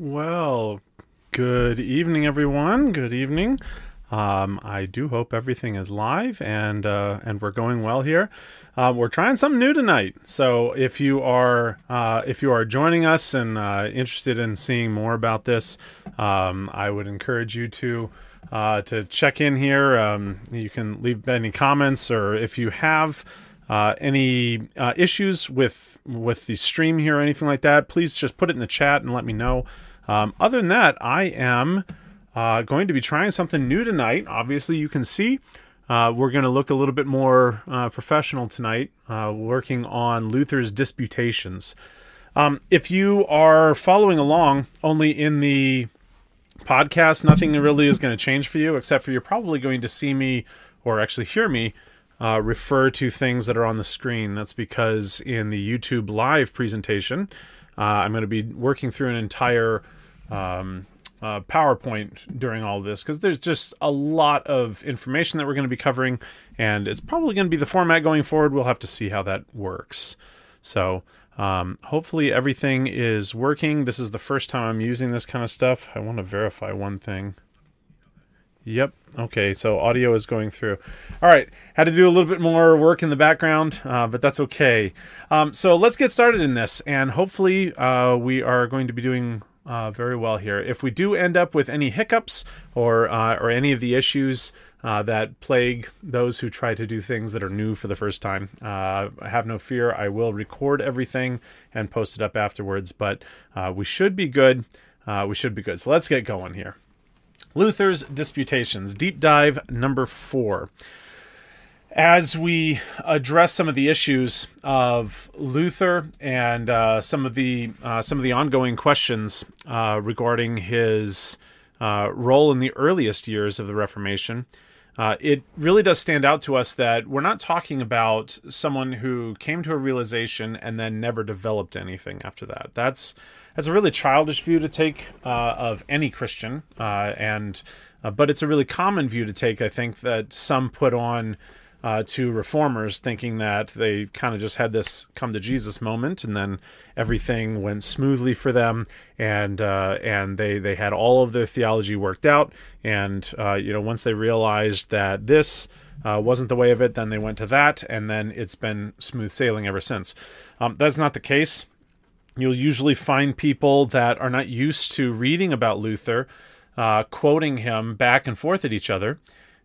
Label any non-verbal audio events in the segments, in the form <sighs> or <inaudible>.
Well, good evening, everyone. Good evening. Um, I do hope everything is live and uh, and we're going well here. Uh, we're trying something new tonight, so if you are uh, if you are joining us and uh, interested in seeing more about this, um, I would encourage you to uh, to check in here. Um, you can leave any comments, or if you have uh, any uh, issues with with the stream here or anything like that, please just put it in the chat and let me know. Um, other than that, I am uh, going to be trying something new tonight. Obviously, you can see uh, we're going to look a little bit more uh, professional tonight, uh, working on Luther's disputations. Um, if you are following along only in the podcast, nothing really is going to change for you, except for you're probably going to see me or actually hear me uh, refer to things that are on the screen. That's because in the YouTube live presentation, uh, I'm going to be working through an entire um, uh, PowerPoint during all this because there's just a lot of information that we're going to be covering, and it's probably going to be the format going forward. We'll have to see how that works. So, um, hopefully, everything is working. This is the first time I'm using this kind of stuff. I want to verify one thing. Yep. Okay. So audio is going through. All right. Had to do a little bit more work in the background, uh, but that's okay. Um, so let's get started in this, and hopefully, uh, we are going to be doing uh, very well here. If we do end up with any hiccups or uh, or any of the issues uh, that plague those who try to do things that are new for the first time, uh, have no fear. I will record everything and post it up afterwards. But uh, we should be good. Uh, we should be good. So let's get going here. Luther's Disputations, deep dive number four as we address some of the issues of Luther and uh, some of the uh, some of the ongoing questions uh, regarding his uh, role in the earliest years of the Reformation, uh, it really does stand out to us that we're not talking about someone who came to a realization and then never developed anything after that. That's that's a really childish view to take uh, of any Christian, and but it's a really common view to take. I think that some put on uh, to reformers, thinking that they kind of just had this come to Jesus moment, and then everything went smoothly for them, and uh, and they they had all of their theology worked out, and uh, you know once they realized that this uh, wasn't the way of it, then they went to that, and then it's been smooth sailing ever since. Um, that's not the case. You'll usually find people that are not used to reading about Luther, uh, quoting him back and forth at each other.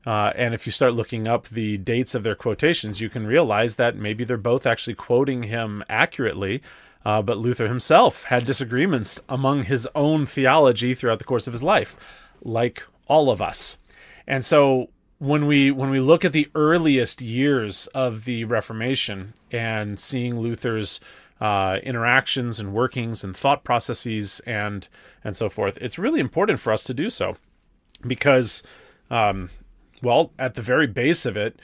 Uh, and if you start looking up the dates of their quotations, you can realize that maybe they're both actually quoting him accurately. Uh, but Luther himself had disagreements among his own theology throughout the course of his life, like all of us. And so when we when we look at the earliest years of the Reformation and seeing Luther's uh, interactions and workings and thought processes and and so forth, it's really important for us to do so because um, well, at the very base of it,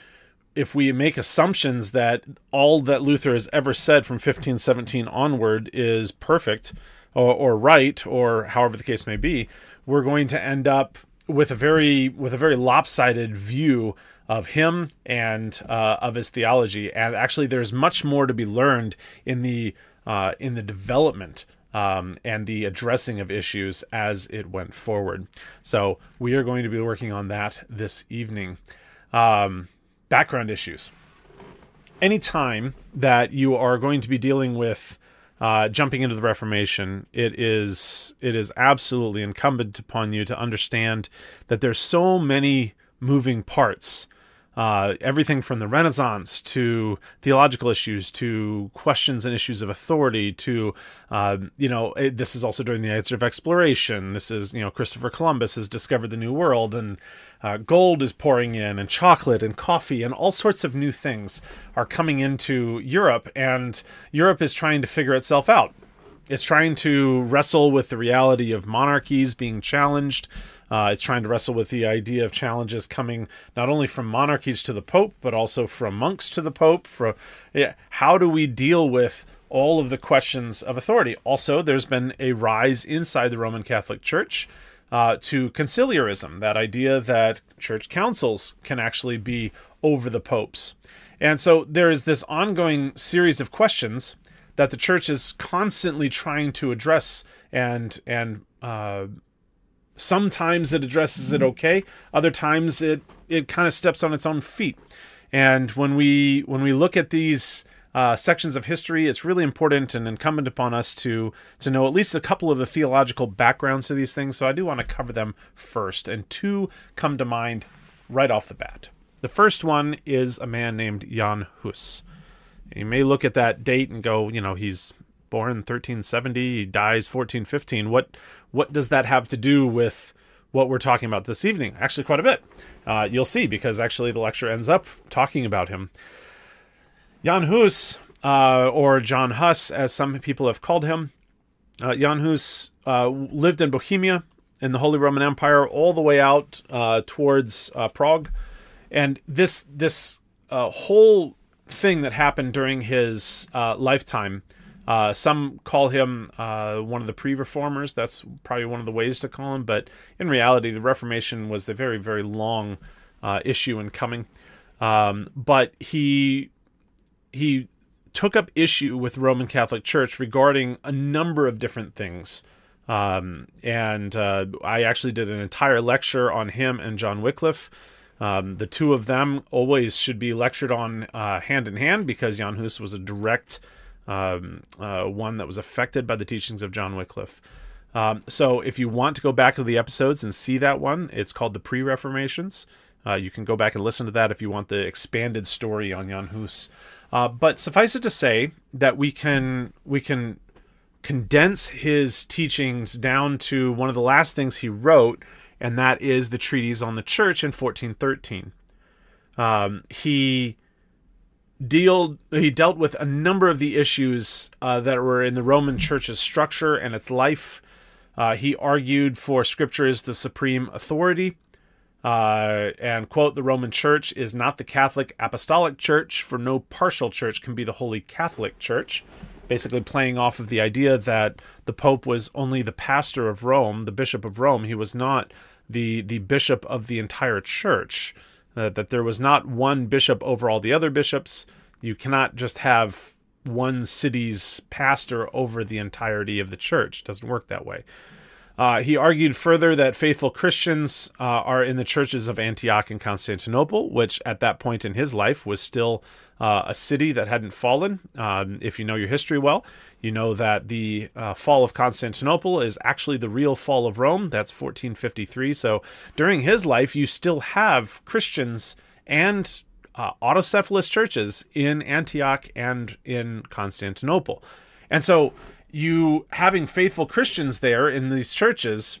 if we make assumptions that all that Luther has ever said from 1517 onward is perfect or, or right, or however the case may be, we're going to end up with a very with a very lopsided view of him and uh, of his theology. And actually, there's much more to be learned in the uh, in the development um, and the addressing of issues as it went forward. So we are going to be working on that this evening. Um, background issues. Anytime that you are going to be dealing with uh, jumping into the Reformation, it is it is absolutely incumbent upon you to understand that there's so many moving parts uh, everything from the Renaissance to theological issues to questions and issues of authority to, uh, you know, it, this is also during the age of exploration. This is, you know, Christopher Columbus has discovered the New World and uh, gold is pouring in and chocolate and coffee and all sorts of new things are coming into Europe and Europe is trying to figure itself out. It's trying to wrestle with the reality of monarchies being challenged, uh, it's trying to wrestle with the idea of challenges coming not only from monarchies to the Pope, but also from monks to the Pope. For yeah, how do we deal with all of the questions of authority? Also, there's been a rise inside the Roman Catholic Church. Uh, to conciliarism, that idea that church councils can actually be over the popes. And so there is this ongoing series of questions that the church is constantly trying to address and and uh, sometimes it addresses it okay, other times it it kind of steps on its own feet. And when we when we look at these uh, sections of history, it's really important and incumbent upon us to to know at least a couple of the theological backgrounds to these things. So I do want to cover them first, and two come to mind right off the bat. The first one is a man named Jan Hus. You may look at that date and go, you know, he's born 1370, he dies 1415. What what does that have to do with what we're talking about this evening? Actually, quite a bit. Uh, you'll see because actually the lecture ends up talking about him. Jan Hus, uh, or John Huss, as some people have called him, uh, Jan Hus uh, lived in Bohemia in the Holy Roman Empire all the way out uh, towards uh, Prague, and this this whole thing that happened during his lifetime. Uh, some call him uh, one of the pre-reformers. That's probably one of the ways to call him. But in reality, the Reformation was a very, very long uh, issue in coming. Um, but he he took up issue with Roman Catholic Church regarding a number of different things. Um, and uh, I actually did an entire lecture on him and John Wycliffe. Um, the two of them always should be lectured on uh, hand in hand because Jan Hus was a direct um, uh, one that was affected by the teachings of John Wycliffe. Um, so if you want to go back to the episodes and see that one, it's called the Pre-Reformations. Uh, you can go back and listen to that if you want the expanded story on Jan Hus. Uh, but suffice it to say that we can we can condense his teachings down to one of the last things he wrote, and that is the treatise on the church in 1413. Um, he deal he dealt with a number of the issues uh, that were in the Roman Church's structure and its life. Uh, he argued for Scripture as the supreme authority. Uh, and quote, the Roman Church is not the Catholic Apostolic Church, for no partial church can be the Holy Catholic Church. Basically, playing off of the idea that the Pope was only the pastor of Rome, the Bishop of Rome. He was not the the bishop of the entire church. Uh, that there was not one bishop over all the other bishops. You cannot just have one city's pastor over the entirety of the church. It doesn't work that way. Uh, he argued further that faithful Christians uh, are in the churches of Antioch and Constantinople, which at that point in his life was still uh, a city that hadn't fallen. Um, if you know your history well, you know that the uh, fall of Constantinople is actually the real fall of Rome. That's 1453. So during his life, you still have Christians and uh, autocephalous churches in Antioch and in Constantinople. And so you having faithful Christians there in these churches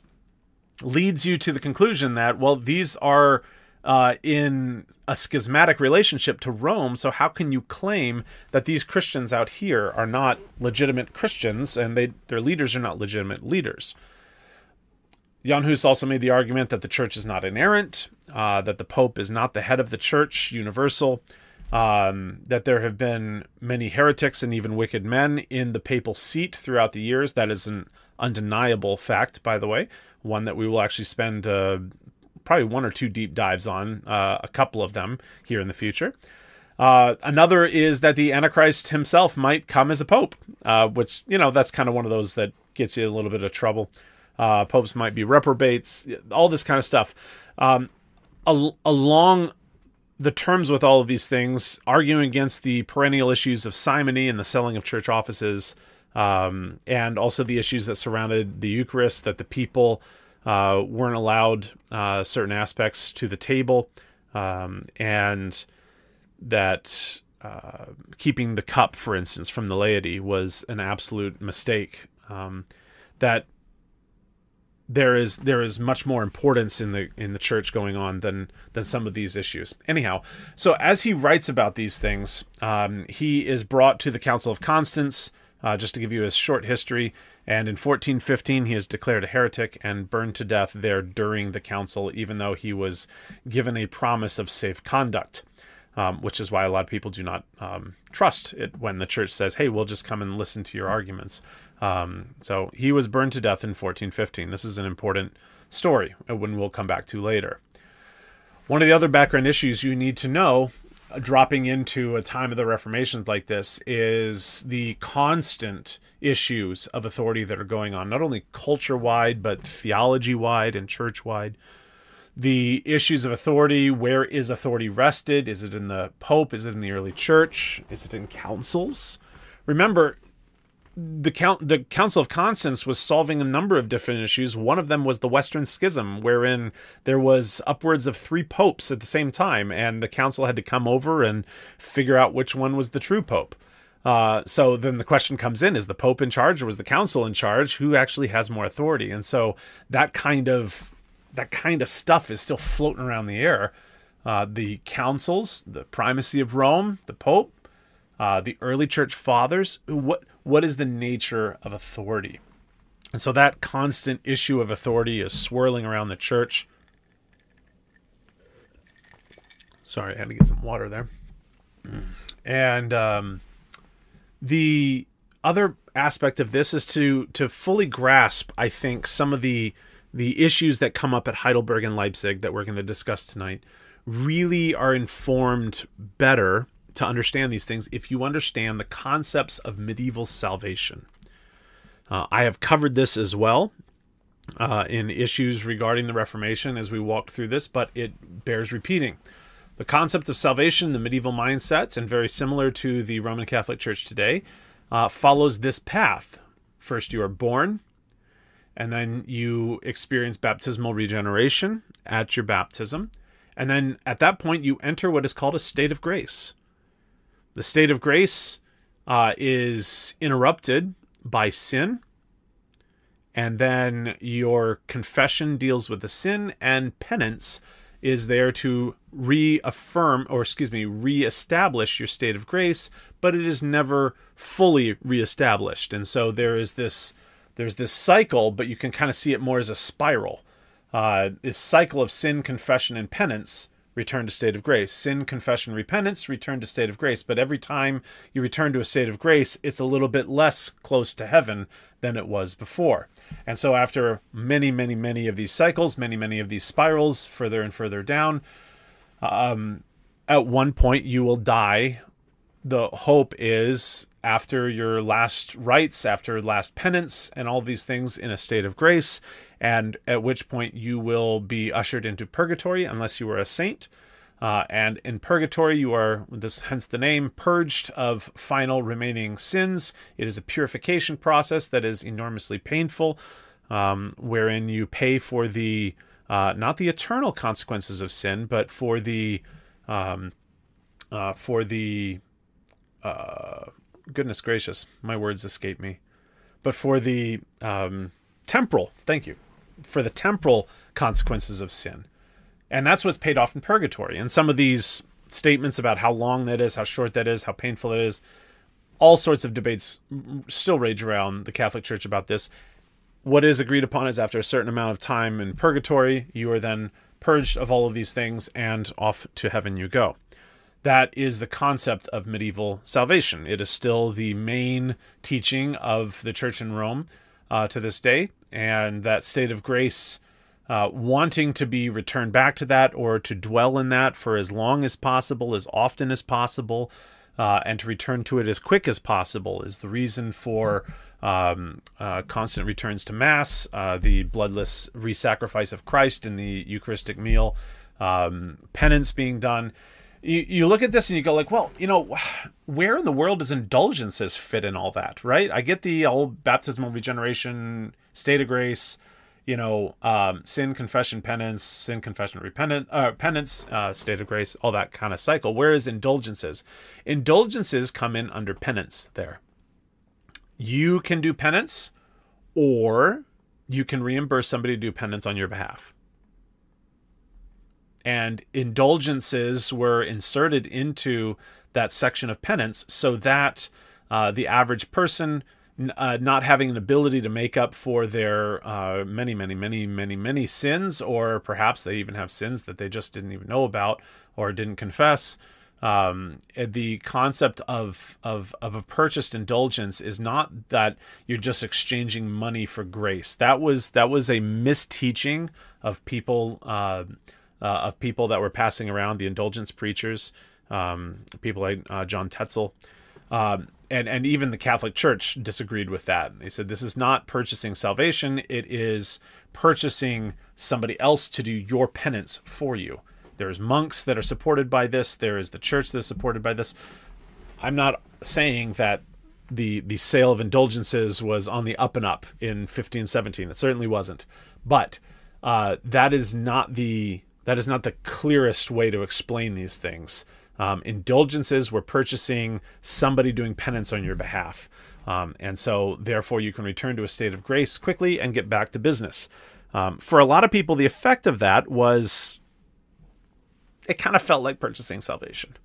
leads you to the conclusion that well these are uh, in a schismatic relationship to Rome. So how can you claim that these Christians out here are not legitimate Christians and they their leaders are not legitimate leaders? Jan Hus also made the argument that the church is not inerrant, uh, that the Pope is not the head of the church, universal, um, that there have been many heretics and even wicked men in the papal seat throughout the years. That is an undeniable fact, by the way, one that we will actually spend uh, probably one or two deep dives on, uh, a couple of them here in the future. Uh, another is that the Antichrist himself might come as a pope, uh, which, you know, that's kind of one of those that gets you a little bit of trouble. Uh, popes might be reprobates, all this kind of stuff. Um, al- along the terms with all of these things, arguing against the perennial issues of simony and the selling of church offices, um, and also the issues that surrounded the Eucharist, that the people uh, weren't allowed uh, certain aspects to the table, um, and that uh, keeping the cup, for instance, from the laity was an absolute mistake. Um, that there is there is much more importance in the in the church going on than than some of these issues. Anyhow, so as he writes about these things, um, he is brought to the Council of Constance. Uh, just to give you a short history, and in 1415 he is declared a heretic and burned to death there during the council, even though he was given a promise of safe conduct. Um, which is why a lot of people do not um, trust it when the church says, "Hey, we'll just come and listen to your arguments." Um, so he was burned to death in 1415. This is an important story, uh, when we'll come back to later. One of the other background issues you need to know dropping into a time of the Reformations like this is the constant issues of authority that are going on, not only culture wide, but theology wide and church wide. The issues of authority where is authority rested? Is it in the Pope? Is it in the early church? Is it in councils? Remember, the count the Council of Constance was solving a number of different issues. One of them was the Western Schism, wherein there was upwards of three popes at the same time, and the council had to come over and figure out which one was the true pope. Uh, so then the question comes in: Is the pope in charge, or was the council in charge? Who actually has more authority? And so that kind of that kind of stuff is still floating around the air. Uh, the councils, the primacy of Rome, the pope, uh, the early church fathers. What what is the nature of authority? And so that constant issue of authority is swirling around the church. Sorry, I had to get some water there. And um, the other aspect of this is to to fully grasp, I think, some of the the issues that come up at Heidelberg and Leipzig that we're going to discuss tonight really are informed better to understand these things if you understand the concepts of medieval salvation. Uh, I have covered this as well uh, in issues regarding the Reformation as we walk through this, but it bears repeating. The concept of salvation, the medieval mindsets, and very similar to the Roman Catholic Church today, uh, follows this path. First, you are born, and then you experience baptismal regeneration at your baptism. And then at that point, you enter what is called a state of grace. The state of grace uh, is interrupted by sin, and then your confession deals with the sin, and penance is there to reaffirm, or excuse me, reestablish your state of grace, but it is never fully reestablished. And so there is this there's this cycle, but you can kind of see it more as a spiral. Uh, this cycle of sin, confession, and penance return to state of grace. Sin, confession, repentance, return to state of grace. But every time you return to a state of grace, it's a little bit less close to heaven than it was before. And so, after many, many, many of these cycles, many, many of these spirals, further and further down, um, at one point you will die. The hope is after your last rites, after last penance, and all these things in a state of grace, and at which point you will be ushered into purgatory unless you are a saint. Uh, and in purgatory, you are, this hence the name, purged of final remaining sins. It is a purification process that is enormously painful, um, wherein you pay for the, uh, not the eternal consequences of sin, but for the, um, uh, for the, uh, goodness gracious, my words escape me, but for the um, temporal, thank you, for the temporal consequences of sin. And that's what's paid off in purgatory. And some of these statements about how long that is, how short that is, how painful it is, all sorts of debates still rage around the Catholic Church about this. What is agreed upon is after a certain amount of time in purgatory, you are then purged of all of these things and off to heaven you go. That is the concept of medieval salvation. It is still the main teaching of the church in Rome uh, to this day and that state of grace, uh, wanting to be returned back to that or to dwell in that for as long as possible, as often as possible, uh, and to return to it as quick as possible is the reason for um, uh, constant returns to Mass, uh, the bloodless re-sacrifice of Christ in the Eucharistic meal, um, penance being done you, you look at this and you go like, well, you know, <sighs> where in the world does indulgences fit in all that, right? I get the old baptismal regeneration, state of grace, you know, um, sin, confession, penance, sin, confession, repentance, uh, penance, uh, state of grace, all that kind of cycle. Whereas indulgences, indulgences come in under penance. There, you can do penance, or you can reimburse somebody to do penance on your behalf and indulgences were inserted into that section of penance so that uh, the average person uh, not having an ability to make up for their uh, many, many, many, many, many sins, or perhaps they even have sins that they just didn't even know about or didn't confess. Um, the concept of, of of a purchased indulgence is not that you're just exchanging money for grace. That was that was a misteaching of people uh, of people that were passing around the indulgence preachers. um, people like uh, John Tetzel. Um, and, and even the Catholic Church disagreed with that. They said this is not purchasing salvation, it is purchasing somebody else to do your penance for you. There's monks that are supported by this, there is the church that's supported by this. I'm not saying that the the sale of indulgences was on the up and up in 1517. It certainly wasn't. But uh, that is not the that is not the clearest way to explain these things. Um, indulgences were purchasing somebody doing penance on your behalf. Um, and so, therefore, you can return to a state of grace quickly and get back to business. Um, for a lot of people, the effect of that was it kind of felt like purchasing salvation.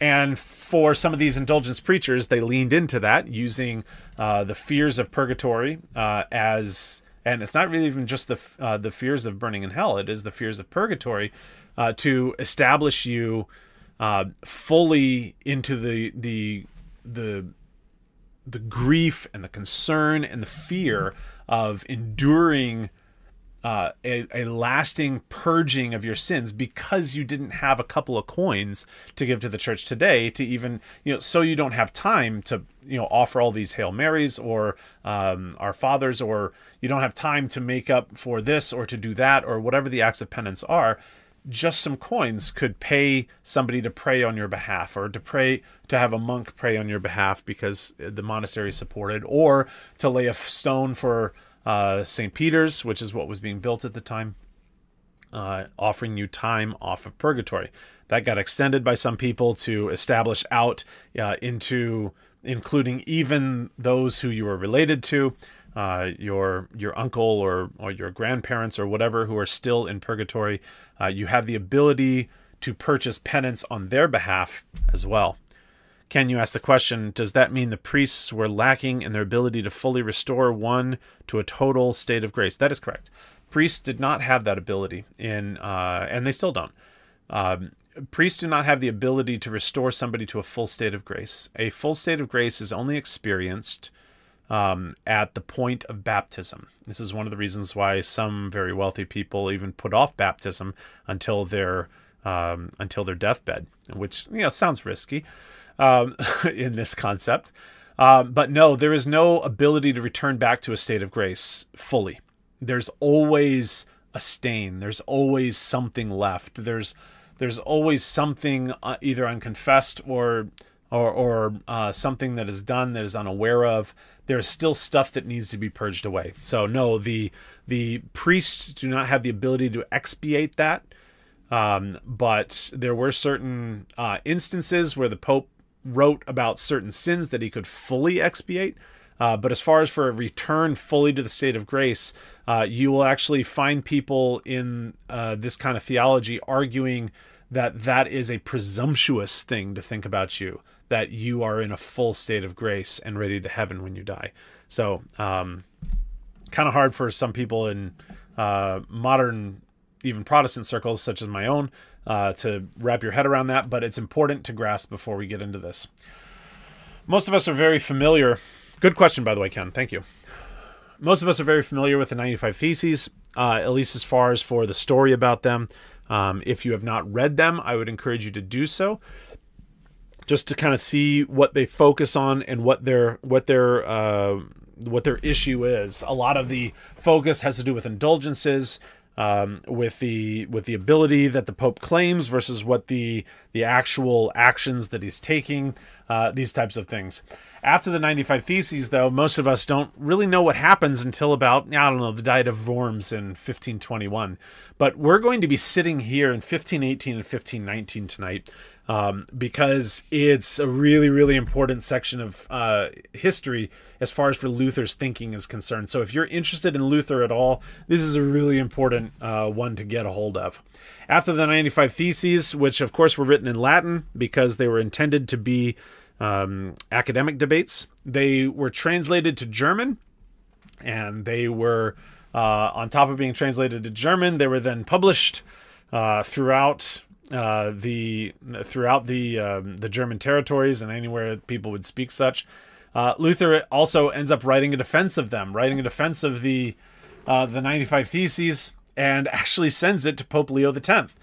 And for some of these indulgence preachers, they leaned into that using uh, the fears of purgatory uh, as, and it's not really even just the uh, the fears of burning in hell; it is the fears of purgatory uh, to establish you uh, fully into the the the the grief and the concern and the fear of enduring uh, a, a lasting purging of your sins because you didn't have a couple of coins to give to the church today to even you know so you don't have time to you know offer all these hail marys or um, our fathers or you don't have time to make up for this or to do that or whatever the acts of penance are just some coins could pay somebody to pray on your behalf or to pray to have a monk pray on your behalf because the monastery is supported or to lay a stone for uh, st peter's which is what was being built at the time uh, offering you time off of purgatory that got extended by some people to establish out uh, into including even those who you were related to uh, your your uncle or or your grandparents or whatever who are still in purgatory, uh, you have the ability to purchase penance on their behalf as well. Can you ask the question? Does that mean the priests were lacking in their ability to fully restore one to a total state of grace? That is correct. Priests did not have that ability in, uh, and they still don't. Um, priests do not have the ability to restore somebody to a full state of grace. A full state of grace is only experienced um, at the point of baptism. This is one of the reasons why some very wealthy people even put off baptism until their um, until their deathbed, which you know sounds risky um, <laughs> in this concept. Um, but no, there is no ability to return back to a state of grace fully. There's always a stain. There's always something left. There's there's always something uh, either unconfessed or or, or uh, something that is done that is unaware of there's still stuff that needs to be purged away. So no, the the priests do not have the ability to expiate that. Um, but there were certain uh, instances where the Pope wrote about certain sins that he could fully expiate. Uh, but as far as for a return fully to the state of grace, uh, you will actually find people in uh, this kind of theology arguing that that is a presumptuous thing to think about you that you are in a full state of grace and ready to heaven when you die. So, um, kind of hard for some people in uh, modern, even Protestant circles, such as my own, uh, to wrap your head around that. But it's important to grasp before we get into this. Most of us are very familiar. Good question, by the way, Ken. Thank you. Most of us are very familiar with the 95 Theses, uh, at least as far as for the story about them. Um, if you have not read them, I would encourage you to do so just to kind of see what they focus on and what their what their uh, what their issue is. A lot of the focus has to do with indulgences, um, with the with the ability that the Pope claims versus what the the actual actions that he's taking. Uh, these types of things. After the 95 Theses, though, most of us don't really know what happens until about, I don't know, the Diet of Worms in 1521. But we're going to be sitting here in 1518 and 1519 tonight um, because it's a really, really important section of uh, history as far as for Luther's thinking is concerned. So if you're interested in Luther at all, this is a really important uh, one to get a hold of. After the 95 Theses, which of course were written in Latin because they were intended to be um, academic debates, they were translated to German and they were, uh, on top of being translated to German, they were then published uh, throughout uh, the throughout the um, the German territories and anywhere people would speak such. Uh, Luther also ends up writing a defense of them, writing a defense of the uh, the 95 Theses, and actually sends it to Pope Leo X.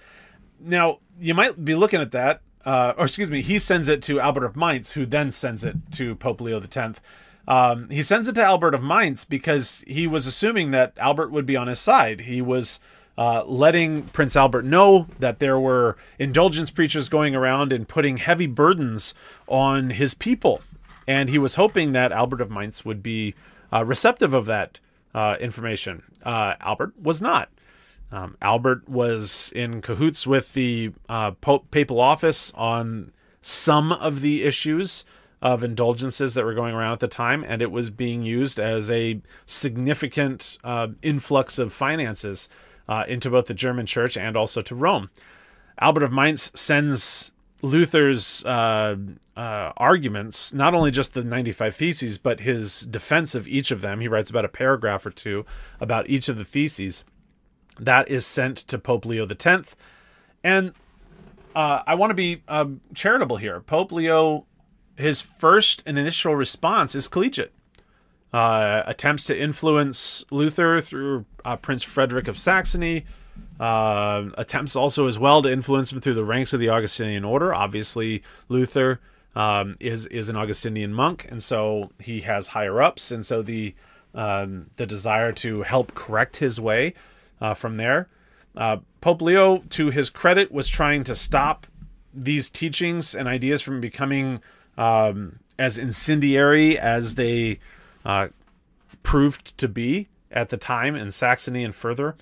Now, you might be looking at that uh, or excuse me, he sends it to Albert of Mainz, who then sends it to Pope Leo X. Um, he sends it to Albert of Mainz because he was assuming that Albert would be on his side. He was uh, letting Prince Albert know that there were indulgence preachers going around and putting heavy burdens on his people. And he was hoping that Albert of Mainz would be uh, receptive of that uh, information. Uh, Albert was not. Um, Albert was in cahoots with the uh, papal office on some of the issues of indulgences that were going around at the time, and it was being used as a significant uh, influx of finances uh, into both the German church and also to Rome. Albert of Mainz sends Luther's uh, uh, arguments, not only just the 95 Theses, but his defense of each of them. He writes about a paragraph or two about each of the Theses. That is sent to Pope Leo X. And uh, I want to be um, charitable here. Pope Leo, his first and initial response is collegiate. Uh, attempts to influence Luther through uh, Prince Frederick of Saxony. Uh, attempts also as well to influence him through the ranks of the Augustinian order. Obviously, Luther um, is is an Augustinian monk, and so he has higher ups, and so the um, the desire to help correct his way uh, from there. Uh, Pope Leo, to his credit, was trying to stop these teachings and ideas from becoming um, as incendiary as they uh, proved to be at the time in Saxony and further.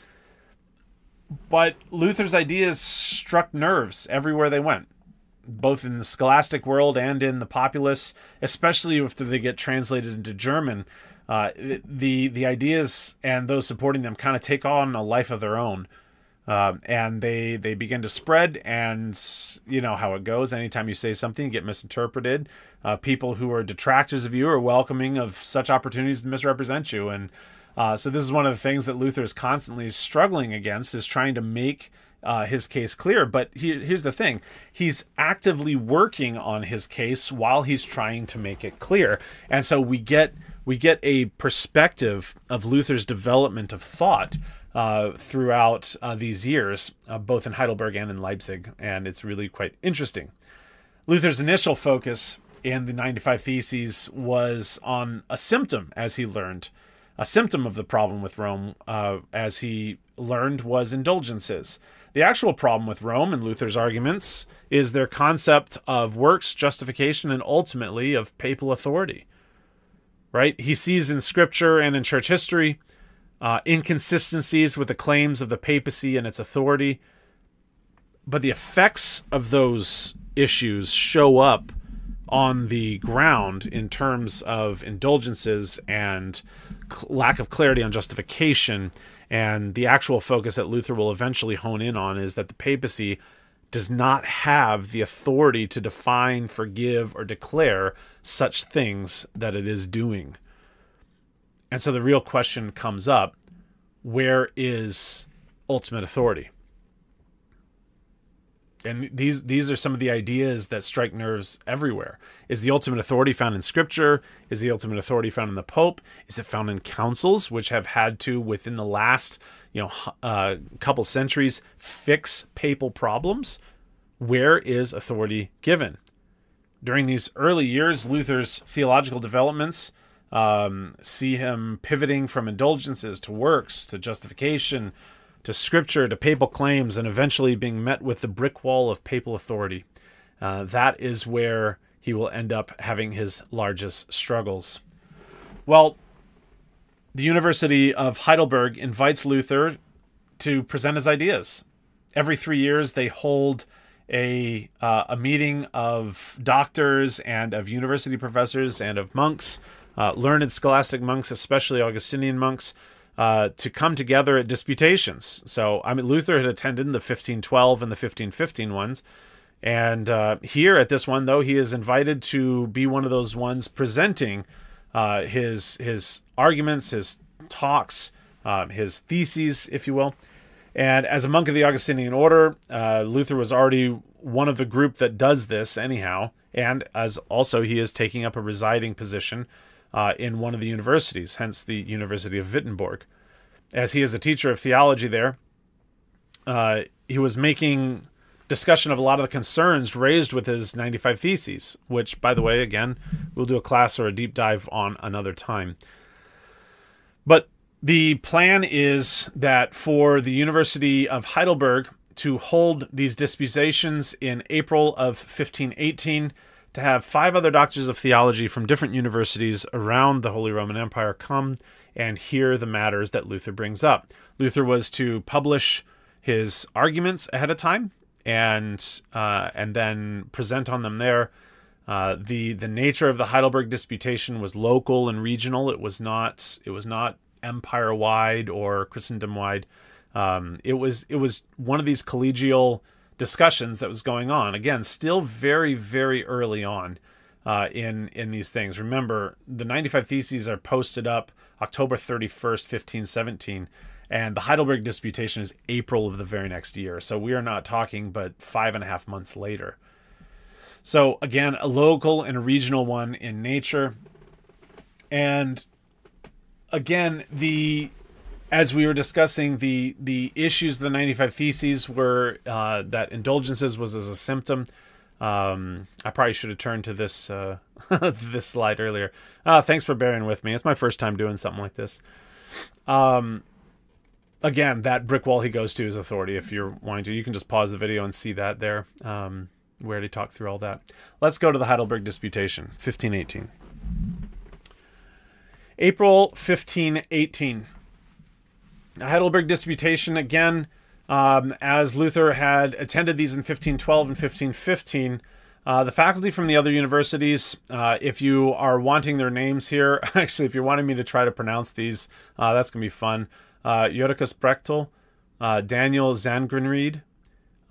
But Luther's ideas struck nerves everywhere they went, both in the scholastic world and in the populace, especially after they get translated into German. Uh, the the ideas and those supporting them kind of take on a life of their own. Um, and they they begin to spread and you know how it goes. Anytime you say something you get misinterpreted. Uh, people who are detractors of you are welcoming of such opportunities to misrepresent you. And uh, so this is one of the things that luther is constantly struggling against is trying to make uh, his case clear. But he, here's the thing. He's actively working on his case while he's trying to make it clear. And so we get we get a perspective of luther's development of thought uh, throughout uh, these years, uh, both in Heidelberg and in Leipzig, and it's really quite interesting. Luther's initial focus in the 95 Theses was on a symptom, as he learned. A symptom of the problem with Rome, uh, as he learned, was indulgences. The actual problem with Rome and Luther's arguments is their concept of works, justification, and ultimately of papal authority. Right? He sees in scripture and in church history uh, inconsistencies with the claims of the papacy and its authority. But the effects of those issues show up on the ground in terms of indulgences and lack of clarity on justification. And the actual focus that Luther will eventually hone in on is that the papacy does not have the authority to define, forgive, or declare such things that it is doing. And so the real question comes up where is ultimate authority? And these these are some of the ideas that strike nerves everywhere. Is the ultimate authority found in scripture? Is the ultimate authority found in the pope? Is it found in councils which have had to within the last, you know, uh, couple centuries fix papal problems? Where is authority given? During these early years, Luther's theological developments um, see him pivoting from indulgences to works to justification to scripture to papal claims and eventually being met with the brick wall of papal authority. Uh, that is where he will end up having his largest struggles. Well, the University of Heidelberg invites Luther to present his ideas. Every three years, they hold a uh, a meeting of doctors and of university professors and of monks uh, learned scholastic monks, especially Augustinian monks, uh, to come together at disputations. So, I mean, Luther had attended the 1512 and the 1515 ones. And uh, here at this one, though, he is invited to be one of those ones presenting uh, his his arguments, his talks, um, his theses, if you will. And as a monk of the Augustinian order, uh, Luther was already one of the group that does this, anyhow. And as also he is taking up a residing position uh, in one of the universities, hence the University of Wittenberg. As he is a teacher of theology there, uh, he was making discussion of a lot of the concerns raised with his 95 Theses, which, by the way, again, we'll do a class or a deep dive on another time. But the plan is that for the University of Heidelberg to hold these disputations in April of 1518, to have five other doctors of theology from different universities around the Holy Roman Empire come and hear the matters that Luther brings up. Luther was to publish his arguments ahead of time and uh, and then present on them there. Uh, the the nature of the Heidelberg disputation was local and regional. It was not it was not empire wide or Christendom wide. Um, it was it was one of these collegial discussions that was going on. Again, still very very early on uh, in in these things. Remember, the 95 Theses are posted up October 31st, 1517 and the Heidelberg disputation is April of the very next year. So we are not talking but five and a half months later. So again, a local and a regional one in nature. And again, the as we were discussing the the issues of the 95 theses were uh, that indulgences was as a symptom um, i probably should have turned to this uh, <laughs> this slide earlier uh, thanks for bearing with me it's my first time doing something like this um, again, that brick wall he goes to is authority. If you're wanting to, you can just pause the video and see that there, um, where he talked through all that. Let's go to the Heidelberg Disputation, 1518. April 1518. Heidelberg Disputation, again, um, as Luther had attended these in 1512 and 1515. Uh, the faculty from the other universities, uh, if you are wanting their names here, <laughs> actually, if you're wanting me to try to pronounce these, uh, that's going to be fun uh, Jodocus Brechtel, uh, Daniel Zangrenried,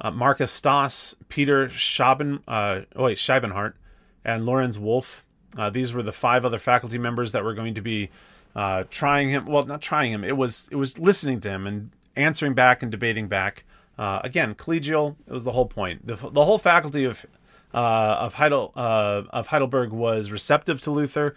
uh, Marcus Stoss, Peter Schaben, uh, oh wait, Scheibenhart, and Lorenz Wolf. These were the five other faculty members that were going to be uh, trying him. Well, not trying him. It was it was listening to him and answering back and debating back. Uh, again, collegial. It was the whole point. The, the whole faculty of uh, of Heidel uh, of Heidelberg was receptive to Luther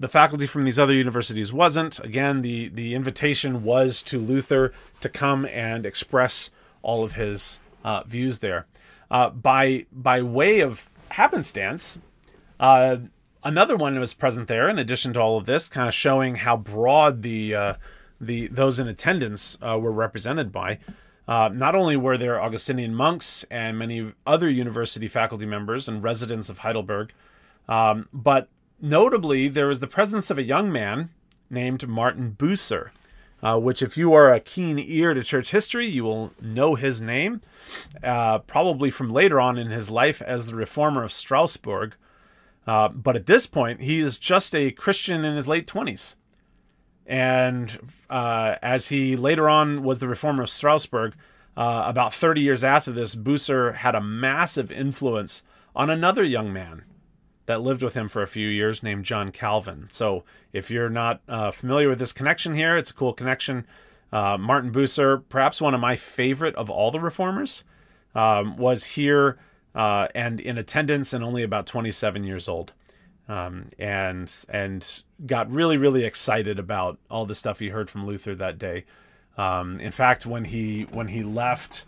the faculty from these other universities wasn't. Again, the the invitation was to Luther to come and express all of his uh, views there. Uh, by by way of happenstance, uh, another one was present there. In addition to all of this, kind of showing how broad the uh, the those in attendance uh, were represented by. Uh, not only were there Augustinian monks and many other university faculty members and residents of Heidelberg, um, but Notably, there was the presence of a young man named Martin Bucer, uh, which, if you are a keen ear to church history, you will know his name, uh, probably from later on in his life as the reformer of Strasbourg. Uh, but at this point, he is just a Christian in his late 20s. And uh, as he later on was the reformer of Strasbourg, uh, about 30 years after this, Bucer had a massive influence on another young man that lived with him for a few years named John Calvin. So if you're not uh, familiar with this connection here, it's a cool connection. Uh, Martin Bucer, perhaps one of my favorite of all the reformers, um, was here uh, and in attendance and only about 27 years old. Um, and and got really really excited about all the stuff he heard from Luther that day. Um, in fact, when he when he left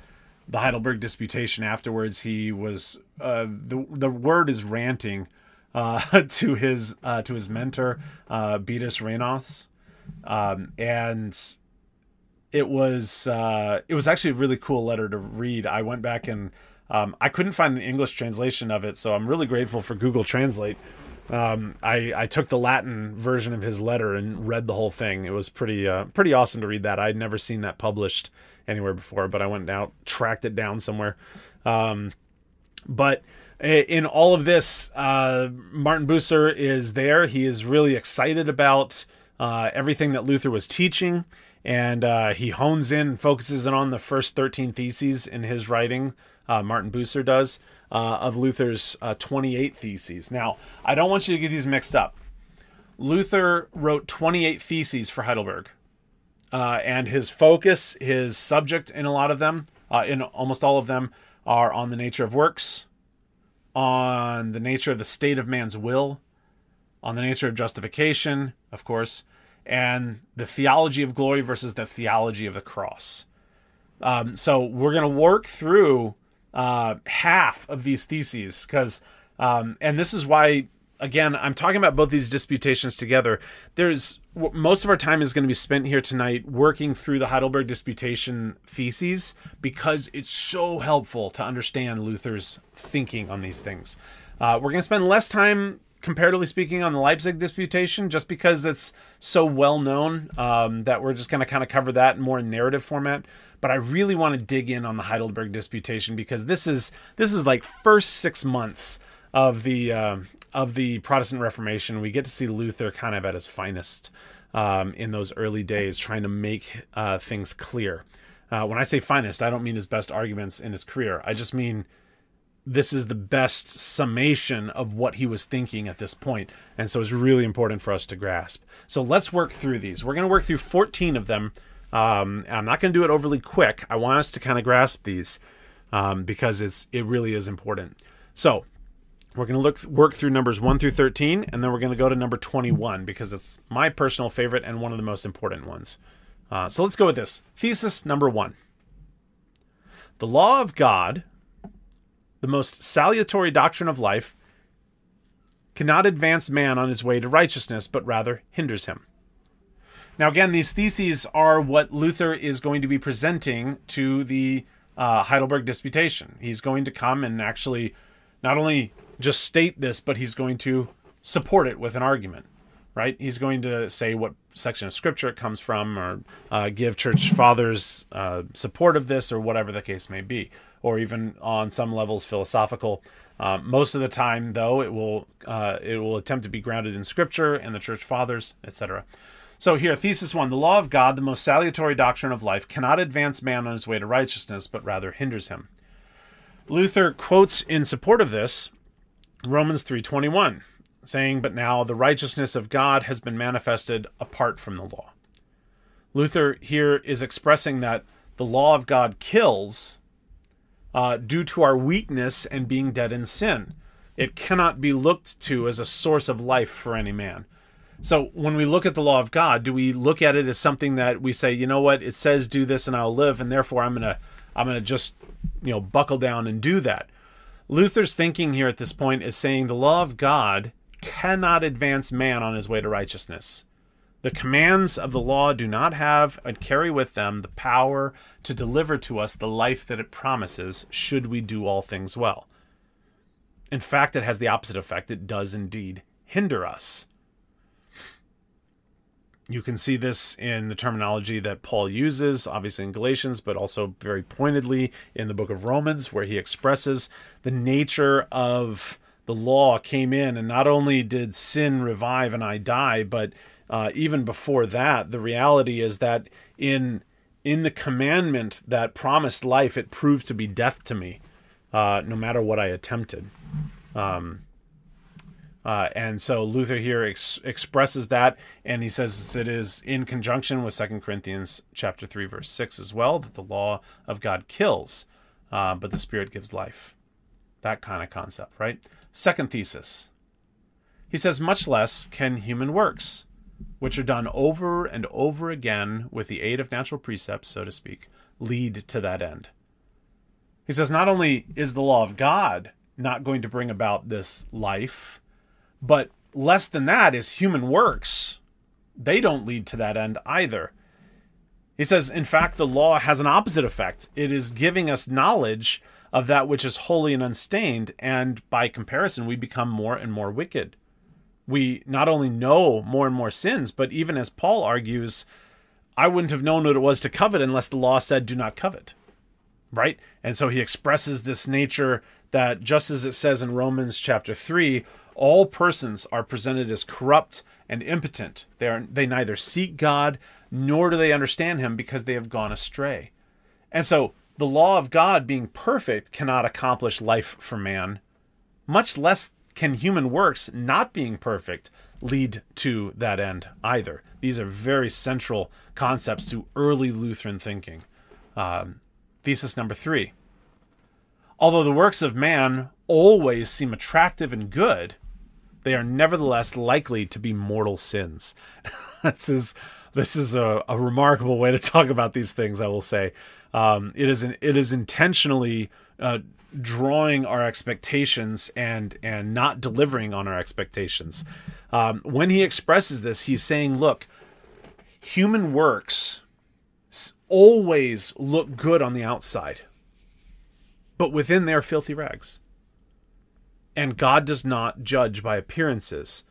the Heidelberg disputation afterwards, he was uh, the the word is ranting uh, <laughs> to his uh, to his mentor, uh, Beatus Rhenanus, um, and it was uh, it was actually a really cool letter to read. I went back and um, I couldn't find an English translation of it, so I'm really grateful for Google Translate. Um, I, I took the Latin version of his letter and read the whole thing. It was pretty uh, pretty awesome to read that. I'd never seen that published anywhere before, but I went out tracked it down somewhere. Um, but in all of this, uh, Martin Bucer is there. He is really excited about uh, everything that Luther was teaching, and uh, he hones in and focuses in on the first 13 theses in his writing. Uh, Martin Bucer does uh, of Luther's uh, 28 theses. Now, I don't want you to get these mixed up. Luther wrote 28 theses for Heidelberg, and his focus, his subject in a lot of them, in almost all of them, are on the nature of works on the nature of the state of man's will, on the nature of justification, of course, and the theology of glory versus the theology of the cross. Um, so we're going to work through uh, half of these theses because, um, and this is why again, I'm talking about both these disputations together. There's most of our time is going to be spent here tonight working through the Heidelberg Disputation theses because it's so helpful to understand Luther's thinking on these things. Uh, we're going to spend less time, comparatively speaking, on the Leipzig Disputation just because it's so well known um, that we're just going to kind of cover that in more narrative format. But I really want to dig in on the Heidelberg Disputation because this is this is like first six months of the uh, of the Protestant Reformation, we get to see Luther kind of at his finest um, in those early days, trying to make uh, things clear. Uh, when I say finest, I don't mean his best arguments in his career. I just mean this is the best summation of what he was thinking at this point. And so it's really important for us to grasp. So let's work through these. We're going to work through 14 of them. Um, I'm not going to do it overly quick. I want us to kind of grasp these um, because it's it really is important. So we're going to look work through numbers 1 through 13 and then we're going to go to number 21 because it's my personal favorite and one of the most important ones. Uh, so let's go with this. Thesis number 1. The law of God, the most salutary doctrine of life, cannot advance man on his way to righteousness, but rather hinders him. Now, again, these theses are what Luther is going to be presenting to the uh, Heidelberg Disputation. He's going to come and actually not only just state this, but he's going to support it with an argument, right? He's going to say what section of scripture it comes from, or uh, give church fathers uh, support of this, or whatever the case may be, or even on some levels philosophical. Um, most of the time, though, it will uh, it will attempt to be grounded in scripture and the church fathers, etc. So here, thesis one: the law of God, the most salutary doctrine of life, cannot advance man on his way to righteousness, but rather hinders him. Luther quotes in support of this Romans 3:21, saying, "But now the righteousness of God has been manifested apart from the law." Luther here is expressing that the law of God kills uh, due to our weakness and being dead in sin. It cannot be looked to as a source of life for any man. So when we look at the law of God, do we look at it as something that we say, you know what, it says do this and I'll live, and therefore I'm gonna I'm gonna just you know buckle down and do that? Luther's thinking here at this point is saying the law of God cannot advance man on his way to righteousness. The commands of the law do not have and carry with them the power to deliver to us the life that it promises, should we do all things well. In fact, it has the opposite effect. It does indeed hinder us. You can see this in the terminology that Paul uses, obviously in Galatians, but also very pointedly in the book of Romans, where he expresses the nature of the law came in, and not only did sin revive and I die, but uh, even before that, the reality is that in in the commandment that promised life, it proved to be death to me, uh, no matter what I attempted. Um, uh, and so Luther here ex- expresses that, and he says it is in conjunction with Second Corinthians chapter three, verse six, as well, that the law of God kills, uh, but the Spirit gives life. That kind of concept, right? Second thesis. He says, much less can human works, which are done over and over again with the aid of natural precepts, so to speak, lead to that end. He says, not only is the law of God not going to bring about this life but less than that is human works. They don't lead to that end either. He says, in fact, the law has an opposite effect. It is giving us knowledge of that which is holy and unstained, and by comparison, we become more and more wicked. We not only know more and more sins, but even as Paul argues, I wouldn't have known what it was to covet unless the law said, do not covet. Right? And so he expresses this nature that, just as it says in Romans chapter 3, all persons are presented as corrupt and impotent. They, are, they neither seek God nor do they understand Him because they have gone astray. And so, the law of God being perfect cannot accomplish life for man, much less can human works not being perfect lead to that end either. These are very central concepts to early Lutheran thinking. Um, thesis number three. Although the works of man always seem attractive and good, they are nevertheless likely to be mortal sins. <laughs> this is this is a, a, remarkable way to talk about these things. I will say, um, it is an, it is intentionally uh, drawing our expectations and and not delivering on our expectations. Um, when he expresses this, he's saying, "Look, human works always look good on the outside, but within they are filthy rags." And God does not judge by appearances.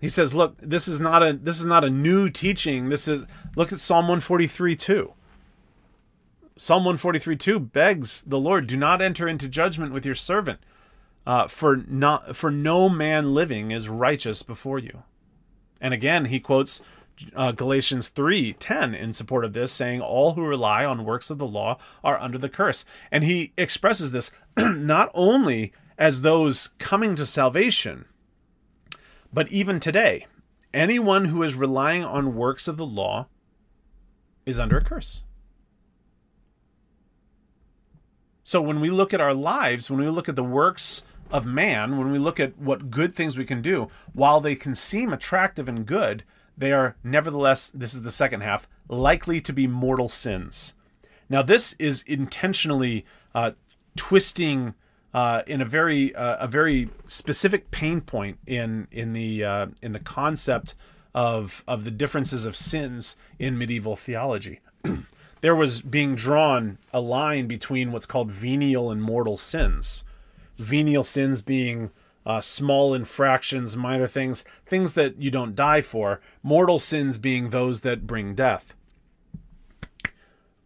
He says, "Look, this is not a this is not a new teaching. This is look at Psalm 143 too." Psalm 143 2 begs the Lord, do not enter into judgment with your servant, uh, for not for no man living is righteous before you. And again, he quotes uh, Galatians 3:10 in support of this, saying, "All who rely on works of the law are under the curse." And he expresses this <clears throat> not only as those coming to salvation, but even today, anyone who is relying on works of the law is under a curse. So when we look at our lives, when we look at the works of man, when we look at what good things we can do, while they can seem attractive and good, they are nevertheless, this is the second half, likely to be mortal sins. Now, this is intentionally uh, twisting uh, in a very uh, a very specific pain point in in the uh, in the concept of of the differences of sins in medieval theology. <clears throat> there was being drawn a line between what's called venial and mortal sins. Venial sins being uh, small infractions, minor things, things that you don't die for. Mortal sins being those that bring death.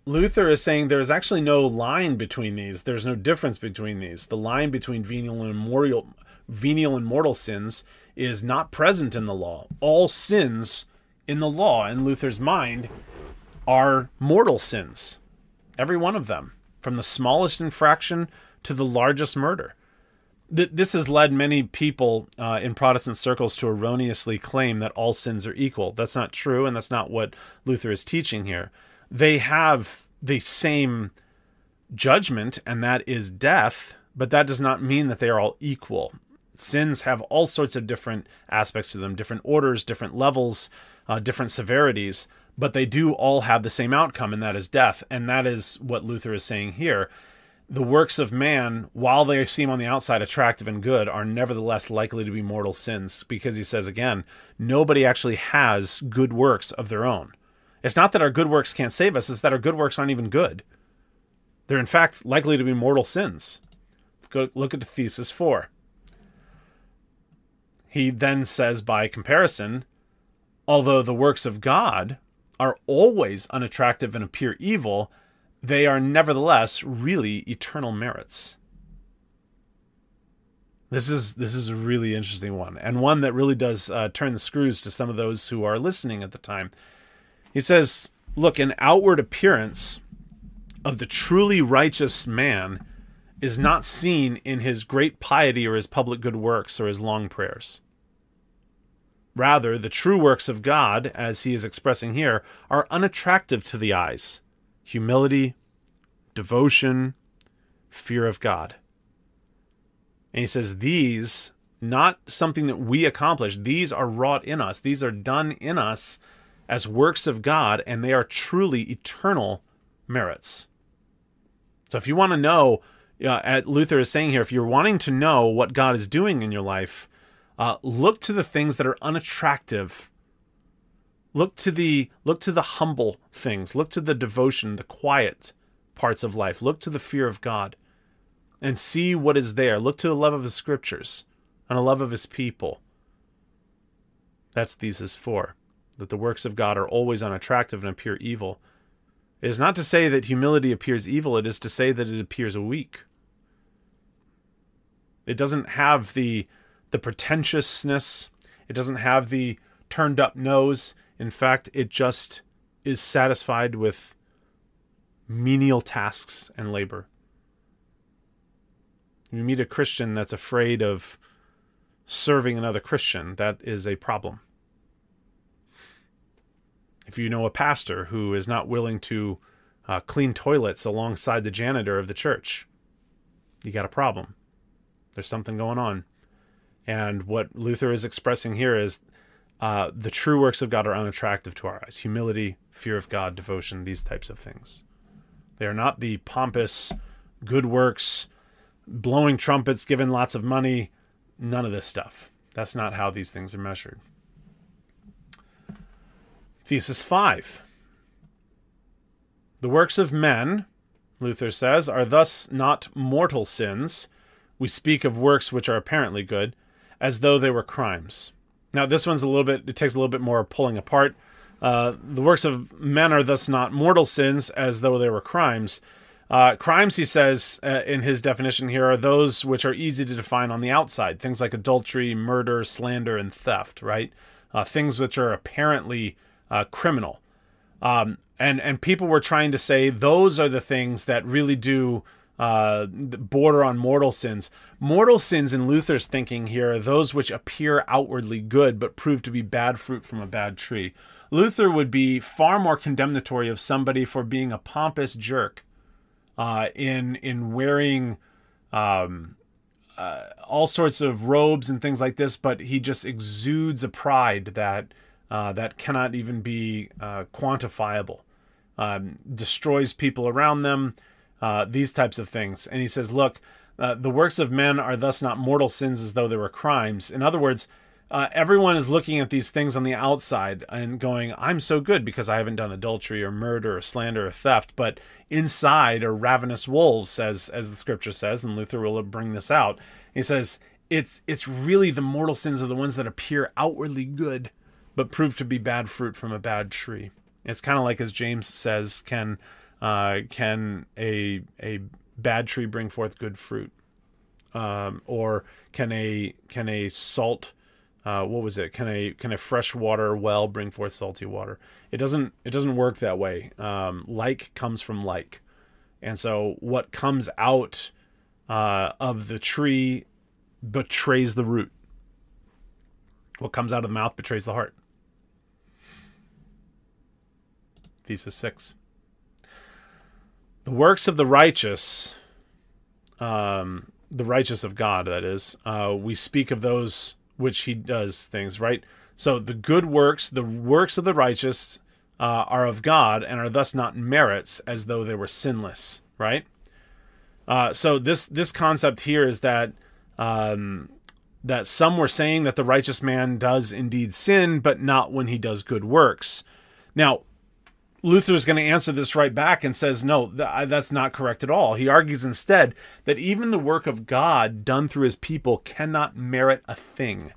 Luther is saying there's actually no line between these. There's no difference between these. The line between venial and mortal, venial and mortal sins is not present in the law. All sins in the law, in Luther's mind, are mortal sins. Every one of them, from the smallest infraction to the largest murder. This has led many people uh, in Protestant circles to erroneously claim that all sins are equal. That's not true, and that's not what Luther is teaching here. They have the same judgment, and that is death, but that does not mean that they are all equal. Sins have all sorts of different aspects to them, different orders, different levels, uh, different severities but they do all have the same outcome, and that is death. And that is what Luther is saying here. The works of man, while they seem on the outside attractive and good, are nevertheless likely to be mortal sins because he says again, nobody actually has good works of their own. It's not that our good works can't save us, it's that our good works aren't even good. They're in fact likely to be mortal sins. Go look at the thesis 4. He then says by comparison, although the works of God are always unattractive and appear evil, they are nevertheless really eternal merits. This is this is a really interesting one, and one that really does uh, turn the screws to some of those who are listening at the time. He says, "Look, an outward appearance of the truly righteous man is not seen in his great piety or his public good works or his long prayers. Rather, the true works of God, as he is expressing here, are unattractive to the eyes humility, devotion, fear of God. And he says, These, not something that we accomplish, these are wrought in us, these are done in us as works of God, and they are truly eternal merits. So if you want to know, uh, at Luther is saying here, if you're wanting to know what God is doing in your life, uh, look to the things that are unattractive. Look to the look to the humble things. Look to the devotion, the quiet parts of life. Look to the fear of God, and see what is there. Look to the love of the Scriptures and a love of His people. That's thesis four. That the works of God are always unattractive and appear evil. It is not to say that humility appears evil, it is to say that it appears weak. It doesn't have the the pretentiousness. It doesn't have the turned up nose. In fact, it just is satisfied with menial tasks and labor. You meet a Christian that's afraid of serving another Christian, that is a problem. If you know a pastor who is not willing to uh, clean toilets alongside the janitor of the church, you got a problem. There's something going on. And what Luther is expressing here is uh, the true works of God are unattractive to our eyes humility, fear of God, devotion, these types of things. They are not the pompous, good works, blowing trumpets, giving lots of money, none of this stuff. That's not how these things are measured. Thesis 5. The works of men, Luther says, are thus not mortal sins. We speak of works which are apparently good, as though they were crimes. Now, this one's a little bit, it takes a little bit more pulling apart. Uh, the works of men are thus not mortal sins, as though they were crimes. Uh, crimes, he says uh, in his definition here, are those which are easy to define on the outside. Things like adultery, murder, slander, and theft, right? Uh, things which are apparently uh, criminal. Um, and, and people were trying to say those are the things that really do uh, border on mortal sins. Mortal sins, in Luther's thinking here, are those which appear outwardly good but prove to be bad fruit from a bad tree. Luther would be far more condemnatory of somebody for being a pompous jerk uh, in in wearing um, uh, all sorts of robes and things like this, but he just exudes a pride that uh, that cannot even be uh, quantifiable. Um, destroys people around them, uh, these types of things. And he says, look, uh, the works of men are thus not mortal sins as though they were crimes. In other words, uh, everyone is looking at these things on the outside and going, I'm so good because I haven't done adultery or murder or slander or theft. But inside are ravenous wolves, as, as the scripture says, and Luther will bring this out. He says, it's, it's really the mortal sins are the ones that appear outwardly good, but prove to be bad fruit from a bad tree. It's kind of like, as James says, can, uh, can a, a bad tree bring forth good fruit? Um, or can a, can a salt, uh, what was it? Can a can a fresh water well bring forth salty water? It doesn't. It doesn't work that way. Um, like comes from like, and so what comes out uh, of the tree betrays the root. What comes out of the mouth betrays the heart. Thesis six. The works of the righteous, um, the righteous of God, that is, uh, we speak of those which he does things, right? So the good works, the works of the righteous, uh, are of God and are thus not merits as though they were sinless, right? Uh, so this this concept here is that um, that some were saying that the righteous man does indeed sin, but not when he does good works. Now, Luther is going to answer this right back and says, no, th- that's not correct at all. He argues instead that even the work of God done through his people cannot merit a thing.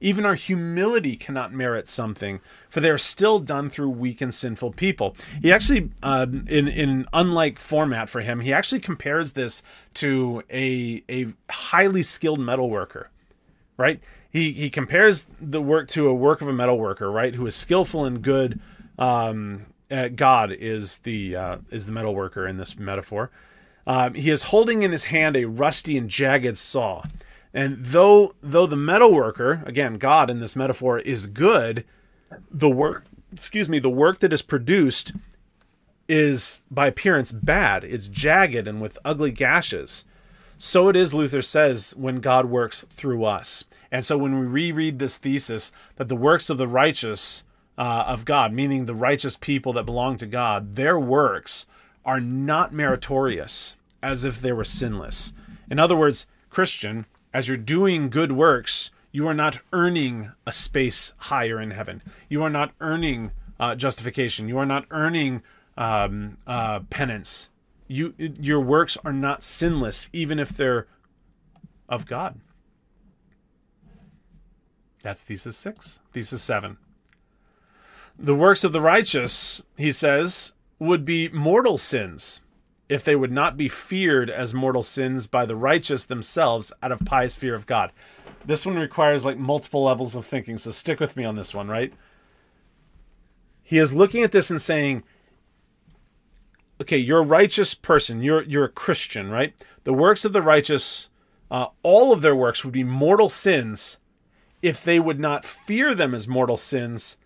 Even our humility cannot merit something, for they are still done through weak and sinful people. He actually, uh, in in unlike format for him, he actually compares this to a a highly skilled metal worker, right? He he compares the work to a work of a metal worker, right, who is skillful and good um, uh, God is the uh, is the metal worker in this metaphor. Um, he is holding in his hand a rusty and jagged saw, and though though the metal worker, again God in this metaphor, is good, the work excuse me the work that is produced is by appearance bad. It's jagged and with ugly gashes. So it is, Luther says, when God works through us. And so when we reread this thesis that the works of the righteous uh, of God, meaning the righteous people that belong to God, their works are not meritorious as if they were sinless. In other words, Christian, as you're doing good works, you are not earning a space higher in heaven. You are not earning uh, justification. You are not earning um, uh, penance. You, your works are not sinless, even if they're of God. That's thesis six. Thesis seven. The works of the righteous, he says, would be mortal sins if they would not be feared as mortal sins by the righteous themselves out of pious fear of God. This one requires like multiple levels of thinking, so stick with me on this one, right? He is looking at this and saying, okay, you're a righteous person, you're you're a Christian, right? The works of the righteous, uh, all of their works would be mortal sins if they would not fear them as mortal sins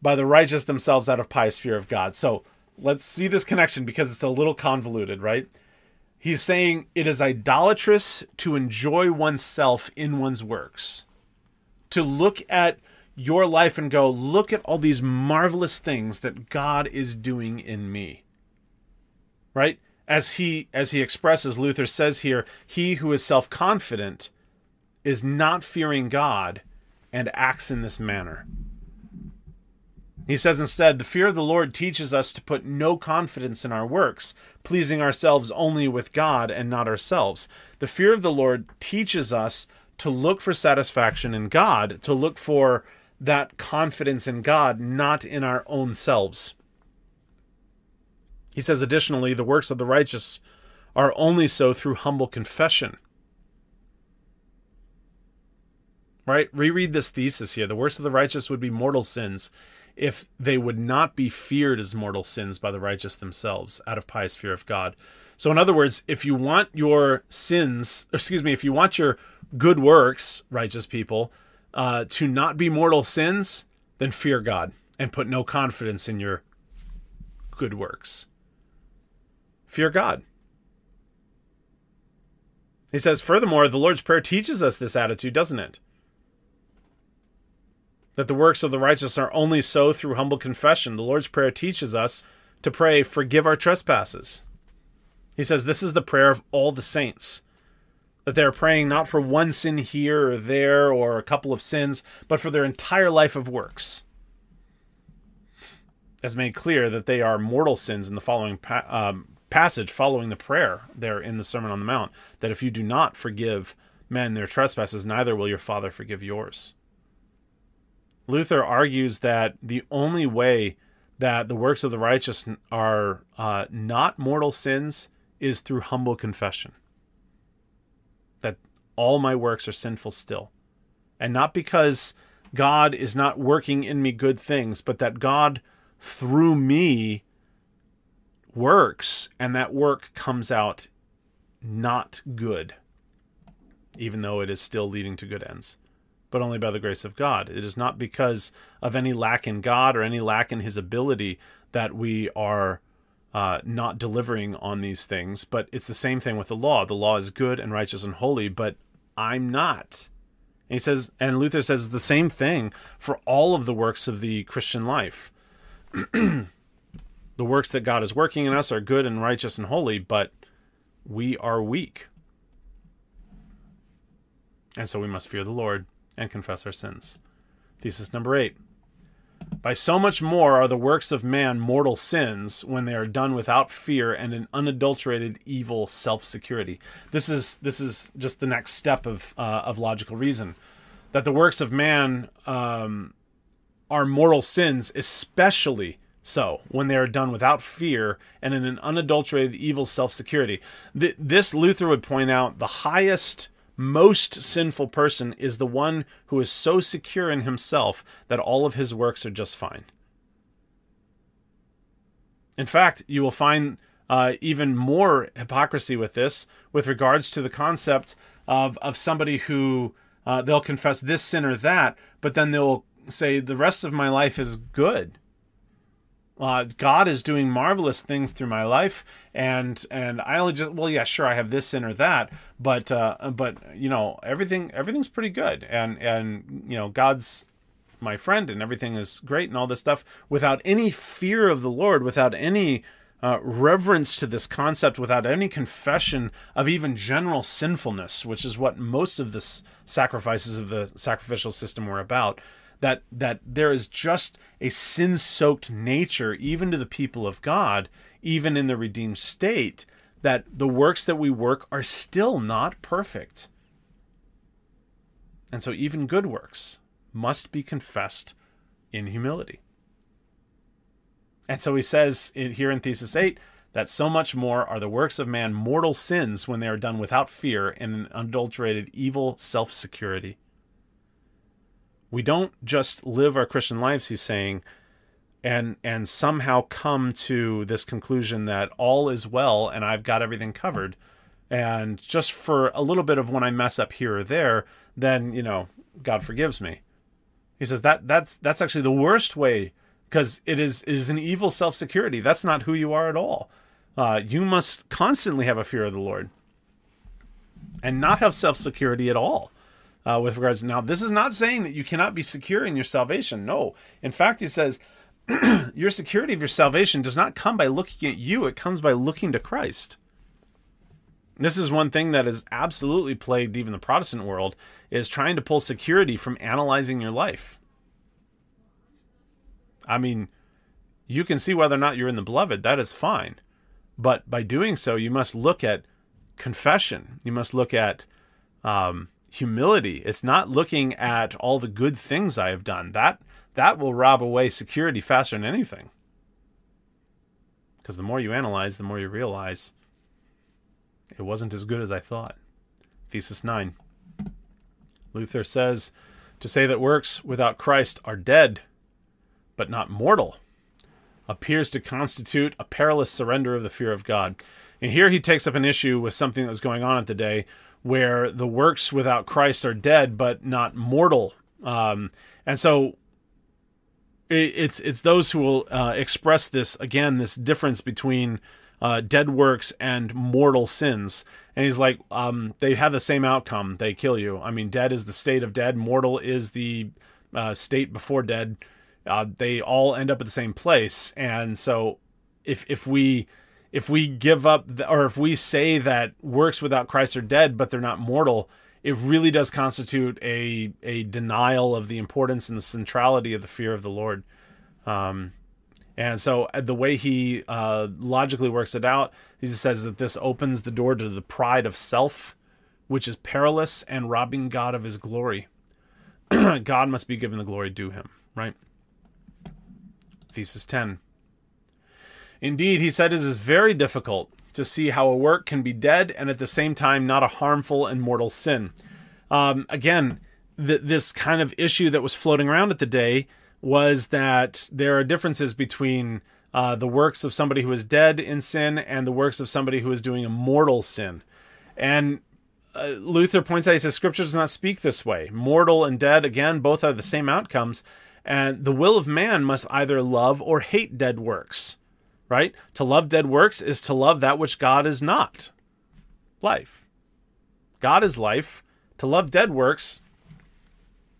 by the righteous themselves out of pious fear of God. So let's see this connection because it's a little convoluted, right? He's saying it is idolatrous to enjoy oneself in one's works, to look at your life and go, look at all these marvelous things that God is doing in me, right? as he as he expresses luther says here he who is self-confident is not fearing god and acts in this manner he says instead the fear of the lord teaches us to put no confidence in our works pleasing ourselves only with god and not ourselves the fear of the lord teaches us to look for satisfaction in god to look for that confidence in god not in our own selves he says, additionally, the works of the righteous are only so through humble confession. Right? Reread this thesis here. The works of the righteous would be mortal sins if they would not be feared as mortal sins by the righteous themselves out of pious fear of God. So, in other words, if you want your sins, excuse me, if you want your good works, righteous people, uh, to not be mortal sins, then fear God and put no confidence in your good works. Fear God. He says, furthermore, the Lord's Prayer teaches us this attitude, doesn't it? That the works of the righteous are only so through humble confession. The Lord's Prayer teaches us to pray, forgive our trespasses. He says, this is the prayer of all the saints. That they're praying not for one sin here or there or a couple of sins, but for their entire life of works. As made clear that they are mortal sins in the following um, passage following the prayer there in the Sermon on the Mount that if you do not forgive men their trespasses, neither will your Father forgive yours. Luther argues that the only way that the works of the righteous are uh, not mortal sins is through humble confession. That all my works are sinful still. And not because God is not working in me good things, but that God, through me, works and that work comes out not good, even though it is still leading to good ends, but only by the grace of God. It is not because of any lack in God or any lack in His ability that we are uh, not delivering on these things, but it's the same thing with the law. The law is good and righteous and holy, but I'm not. And he says, and Luther says the same thing for all of the works of the Christian life. <clears throat> the works that God is working in us are good and righteous and holy, but we are weak. And so we must fear the Lord and confess our sins. Thesis number eight. By so much more are the works of man mortal sins when they are done without fear and an unadulterated evil self-security. This is this is just the next step of uh, of logical reason, that the works of man um, are mortal sins, especially so when they are done without fear and in an unadulterated evil self security. Th- this Luther would point out the highest, most sinful person is the one who is so secure in himself that all of his works are just fine. In fact, you will find uh, even more hypocrisy with this with regards to the concept of, of somebody who uh, they'll confess this sin or that, but then they'll say the rest of my life is good uh, God is doing marvelous things through my life, and and I only just well, yeah, sure, I have this sin or that, but uh, but you know everything everything's pretty good, and and you know God's my friend, and everything is great, and all this stuff without any fear of the Lord, without any uh, reverence to this concept, without any confession of even general sinfulness, which is what most of the sacrifices of the sacrificial system were about that that there is just a sin-soaked nature even to the people of God, even in the redeemed state, that the works that we work are still not perfect. And so even good works must be confessed in humility. And so he says in, here in Thesis 8 that so much more are the works of man mortal sins when they are done without fear and an unadulterated evil self security we don't just live our Christian lives, he's saying, and and somehow come to this conclusion that all is well and I've got everything covered. And just for a little bit of when I mess up here or there, then, you know, God forgives me. He says that that's that's actually the worst way because it is it is an evil self-security. That's not who you are at all. Uh, you must constantly have a fear of the Lord and not have self-security at all uh, with regards. Now, this is not saying that you cannot be secure in your salvation. No, in fact, he says <clears throat> your security of your salvation does not come by looking at you, it comes by looking to Christ. This is one thing that has absolutely plagued even the Protestant world is trying to pull security from analyzing your life. I mean, you can see whether or not you're in the beloved, that is fine. But by doing so, you must look at confession. You must look at um, humility. It's not looking at all the good things I have done. That that will rob away security faster than anything. Because the more you analyze, the more you realize it wasn't as good as I thought. Thesis 9. Luther says to say that works without Christ are dead, but not mortal, appears to constitute a perilous surrender of the fear of God. And here he takes up an issue with something that was going on at the day where the works without Christ are dead, but not mortal. Um, and so it's it's those who will uh, express this again this difference between uh, dead works and mortal sins. And he's like, um, they have the same outcome. They kill you. I mean, dead is the state of dead. Mortal is the uh, state before dead. Uh, they all end up at the same place. And so, if if we if we give up the, or if we say that works without Christ are dead, but they're not mortal, it really does constitute a a denial of the importance and the centrality of the fear of the Lord. Um, and so uh, the way he uh, logically works it out, he just says that this opens the door to the pride of self, which is perilous and robbing God of his glory. <clears throat> God must be given the glory due him, right? Thesis 10. Indeed, he said it is very difficult to see how a work can be dead and at the same time not a harmful and mortal sin. Um, again, th- this kind of issue that was floating around at the day was that there are differences between uh, the works of somebody who is dead in sin and the works of somebody who is doing a mortal sin. And uh, Luther points out, he says, Scripture does not speak this way. Mortal and dead, again, both have the same outcomes. And the will of man must either love or hate dead works, right? To love dead works is to love that which God is not life. God is life. To love dead works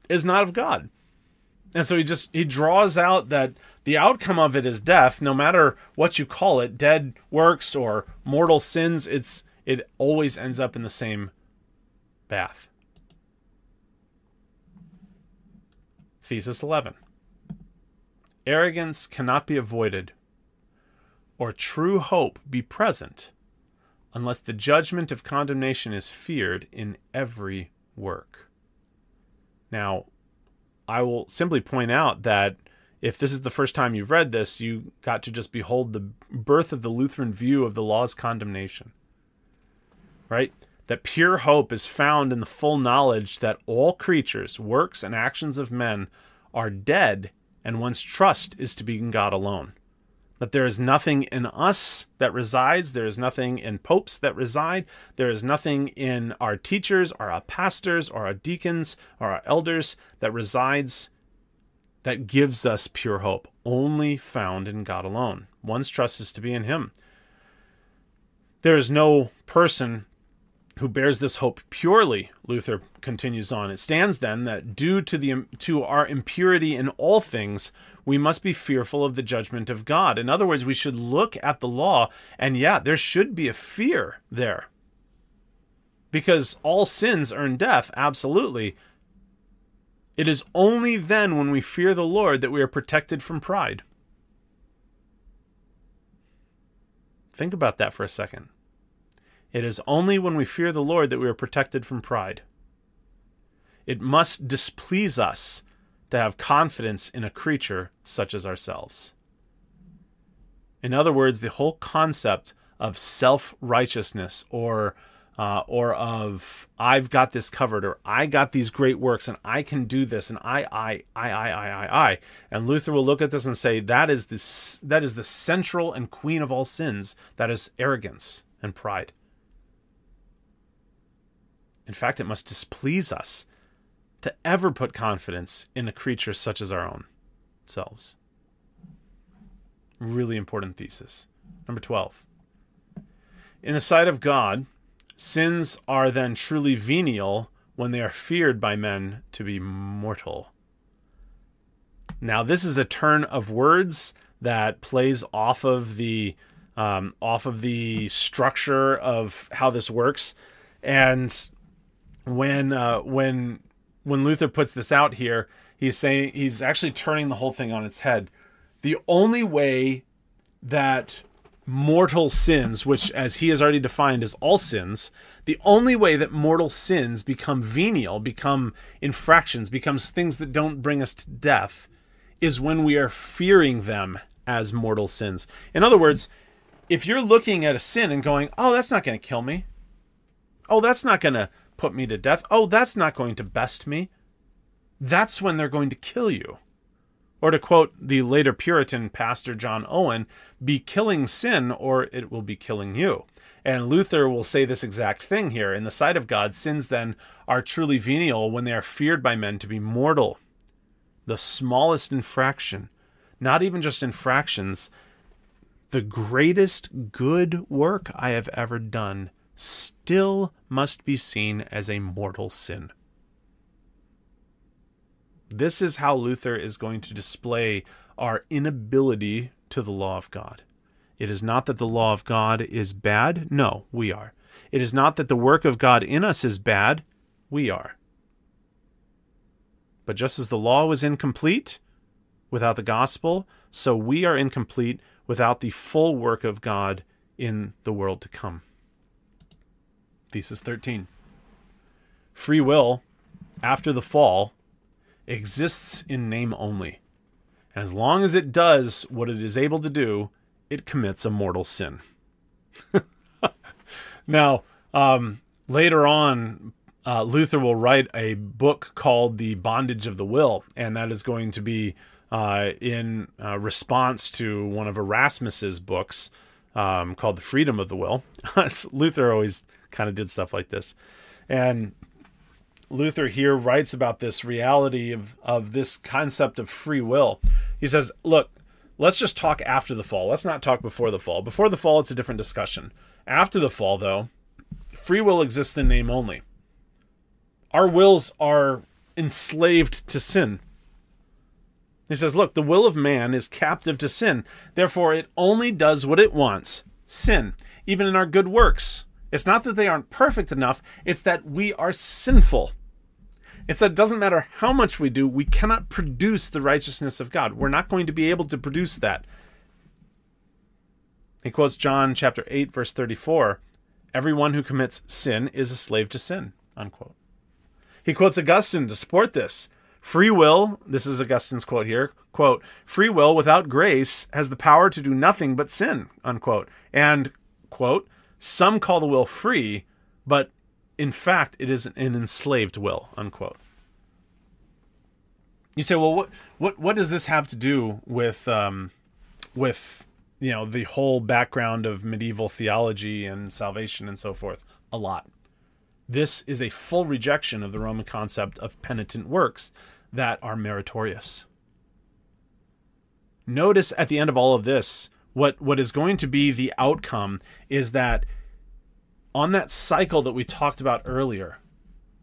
is not of God. And so he just he draws out that the outcome of it is death, no matter what you call it, dead works or mortal sins, it's it always ends up in the same bath. Thesis 11. Arrogance cannot be avoided or true hope be present unless the judgment of condemnation is feared in every work. Now, I will simply point out that if this is the first time you've read this, you got to just behold the birth of the Lutheran view of the law's condemnation. Right? That pure hope is found in the full knowledge that all creatures, works, and actions of men are dead, and one's trust is to be in God alone that there is nothing in us that resides, there is nothing in popes that reside, there is nothing in our teachers or our pastors or our deacons or our elders that resides that gives us pure hope, only found in God alone. One's trust is to be in Him. There is no person who bears this hope purely, Luther continues on. It stands then that due to the to our impurity in all things, we must be fearful of the judgment of God. In other words, we should look at the law, and yeah, there should be a fear there. Because all sins earn death, absolutely. It is only then when we fear the Lord that we are protected from pride. Think about that for a second. It is only when we fear the Lord that we are protected from pride. It must displease us to have confidence in a creature such as ourselves. In other words, the whole concept of self righteousness or uh, or of I've got this covered or I got these great works and I can do this and I I I I I I I and Luther will look at this and say that is this that is the central and queen of all sins that is arrogance and pride. In fact, it must displease us to ever put confidence in a creature such as our own selves. Really important thesis. Number 12. In the sight of God, sins are then truly venial when they are feared by men to be mortal. Now, this is a turn of words that plays off of the um, off of the structure of how this works, and when uh, when when Luther puts this out here, he's saying he's actually turning the whole thing on its head. The only way that mortal sins, which as he has already defined as all sins, the only way that mortal sins become venial, become infractions, becomes things that don't bring us to death, is when we are fearing them as mortal sins. In other words, if you're looking at a sin and going, "Oh, that's not going to kill me. Oh, that's not going to put me to death. Oh, that's not going to best me." That's when they're going to kill you. Or to quote the later Puritan pastor John Owen, be killing sin or it will be killing you. And Luther will say this exact thing here. In the sight of God, sins then are truly venial when they are feared by men to be mortal. The smallest infraction, not even just infractions, the greatest good work I have ever done still must be seen as a mortal sin. This is how Luther is going to display our inability to the law of God. It is not that the law of God is bad. No, we are. It is not that the work of God in us is bad. We are. But just as the law was incomplete without the gospel, so we are incomplete without the full work of God in the world to come. Thesis 13 Free will, after the fall, exists in name only. And as long as it does what it is able to do, it commits a mortal sin. <laughs> now, um, later on, uh, Luther will write a book called The Bondage of the Will, and that is going to be uh, in uh, response to one of Erasmus's books um, called The Freedom of the Will. <laughs> Luther always kind of did stuff like this. And Luther here writes about this reality of, of this concept of free will. He says, look, let's just talk after the fall. Let's not talk before the fall. Before the fall, it's a different discussion. After the fall, though, free will exists in name only. Our wills are enslaved to sin. He says, look, the will of man is captive to sin. Therefore, it only does what it wants sin, even in our good works. It's not that they aren't perfect enough, it's that we are sinful. It's that it doesn't matter how much we do, we cannot produce the righteousness of God. We're not going to be able to produce that. He quotes John chapter 8, verse 34 Everyone who commits sin is a slave to sin. Unquote. He quotes Augustine to support this. Free will, this is Augustine's quote here, quote, free will without grace has the power to do nothing but sin, unquote. And, quote, some call the will free, but in fact, it is an enslaved will. Unquote. You say, well, what what what does this have to do with um, with you know the whole background of medieval theology and salvation and so forth? A lot. This is a full rejection of the Roman concept of penitent works that are meritorious. Notice at the end of all of this, what what is going to be the outcome is that on that cycle that we talked about earlier,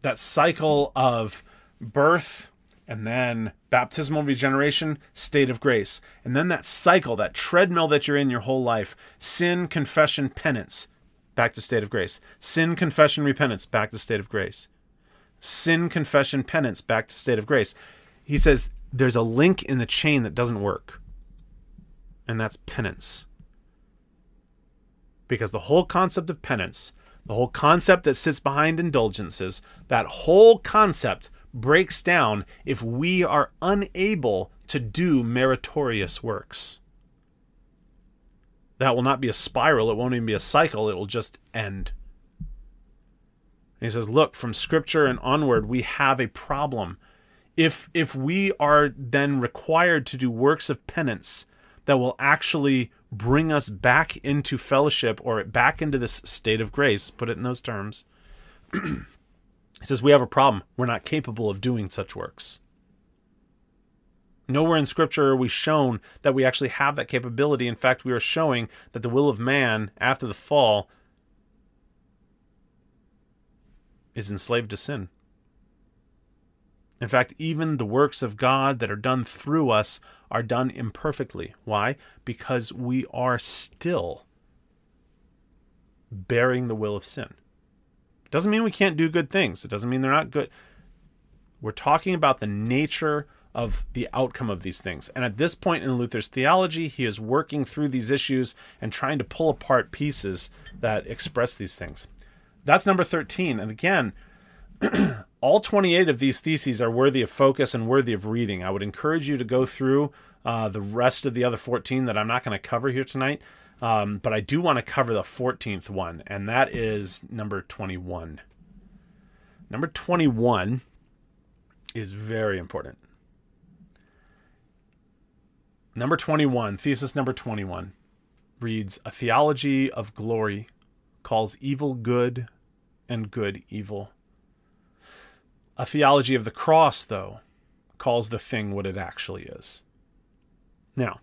that cycle of birth and then baptismal regeneration, state of grace. And then that cycle, that treadmill that you're in your whole life sin, confession, penance, back to state of grace. Sin, confession, repentance, back to state of grace. Sin, confession, penance, back to state of grace. He says there's a link in the chain that doesn't work, and that's penance. Because the whole concept of penance the whole concept that sits behind indulgences, that whole concept breaks down if we are unable to do meritorious works. That will not be a spiral, it won't even be a cycle, it will just end. he says, Look, from scripture and onward, we have a problem. If, if we are then required to do works of penance that will actually bring us back into fellowship or back into this state of grace, put it in those terms. <clears throat> he says, We have a problem. We're not capable of doing such works. Nowhere in Scripture are we shown that we actually have that capability. In fact, we are showing that the will of man after the fall is enslaved to sin. In fact, even the works of God that are done through us are done imperfectly. Why? Because we are still bearing the will of sin. It doesn't mean we can't do good things. It doesn't mean they're not good. We're talking about the nature of the outcome of these things. And at this point in Luther's theology, he is working through these issues and trying to pull apart pieces that express these things. That's number 13. And again, <clears throat> all 28 of these theses are worthy of focus and worthy of reading. I would encourage you to go through uh, the rest of the other 14 that I'm not going to cover here tonight. Um, but I do want to cover the 14th one, and that is number 21. Number 21 is very important. Number 21, thesis number 21, reads A theology of glory calls evil good and good evil. A theology of the cross, though, calls the thing what it actually is. Now,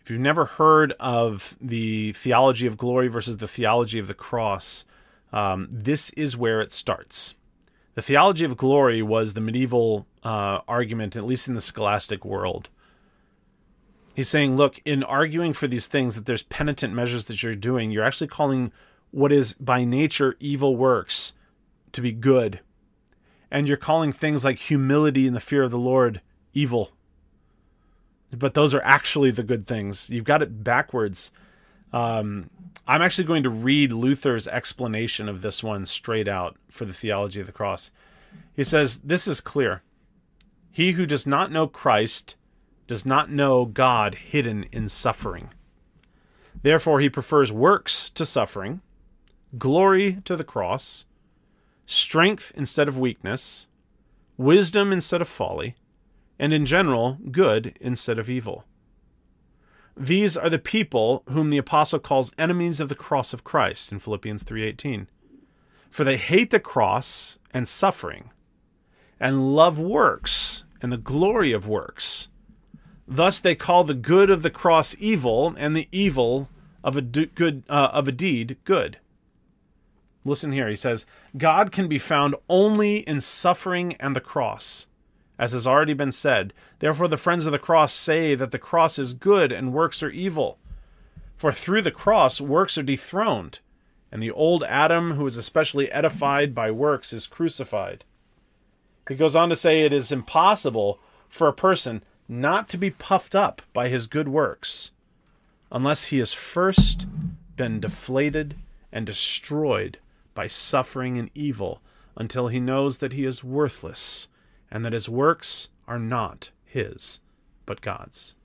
if you've never heard of the theology of glory versus the theology of the cross, um, this is where it starts. The theology of glory was the medieval uh, argument, at least in the scholastic world, He's saying, look, in arguing for these things that there's penitent measures that you're doing, you're actually calling what is by nature evil works to be good. And you're calling things like humility and the fear of the Lord evil. But those are actually the good things. You've got it backwards. Um, I'm actually going to read Luther's explanation of this one straight out for the theology of the cross. He says, This is clear. He who does not know Christ does not know God hidden in suffering. Therefore, he prefers works to suffering, glory to the cross, strength instead of weakness, wisdom instead of folly, and in general, good instead of evil. These are the people whom the apostle calls enemies of the cross of Christ in Philippians 3:18. For they hate the cross and suffering and love works and the glory of works Thus they call the good of the cross evil, and the evil of a do- good uh, of a deed good. Listen here. He says, God can be found only in suffering and the cross. As has already been said, therefore the friends of the cross say that the cross is good and works are evil. For through the cross works are dethroned, and the old Adam, who is especially edified by works, is crucified. He goes on to say it is impossible for a person not to be puffed up by his good works, unless he has first been deflated and destroyed by suffering and evil until he knows that he is worthless and that his works are not his, but God's.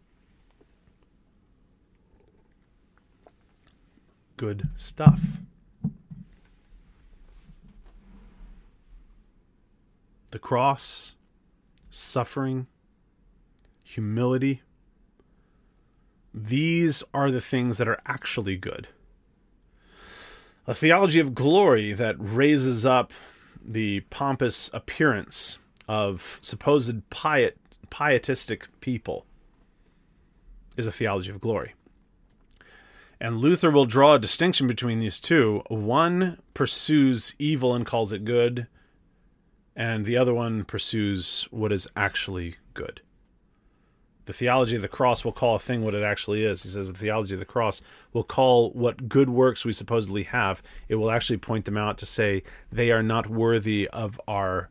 Good stuff. The cross, suffering, humility. These are the things that are actually good. A theology of glory that raises up the pompous appearance of supposed piet, pietistic people is a theology of glory. And Luther will draw a distinction between these two. One pursues evil and calls it good, and the other one pursues what is actually good. The theology of the cross will call a thing what it actually is. He says the theology of the cross will call what good works we supposedly have, it will actually point them out to say they are not worthy of our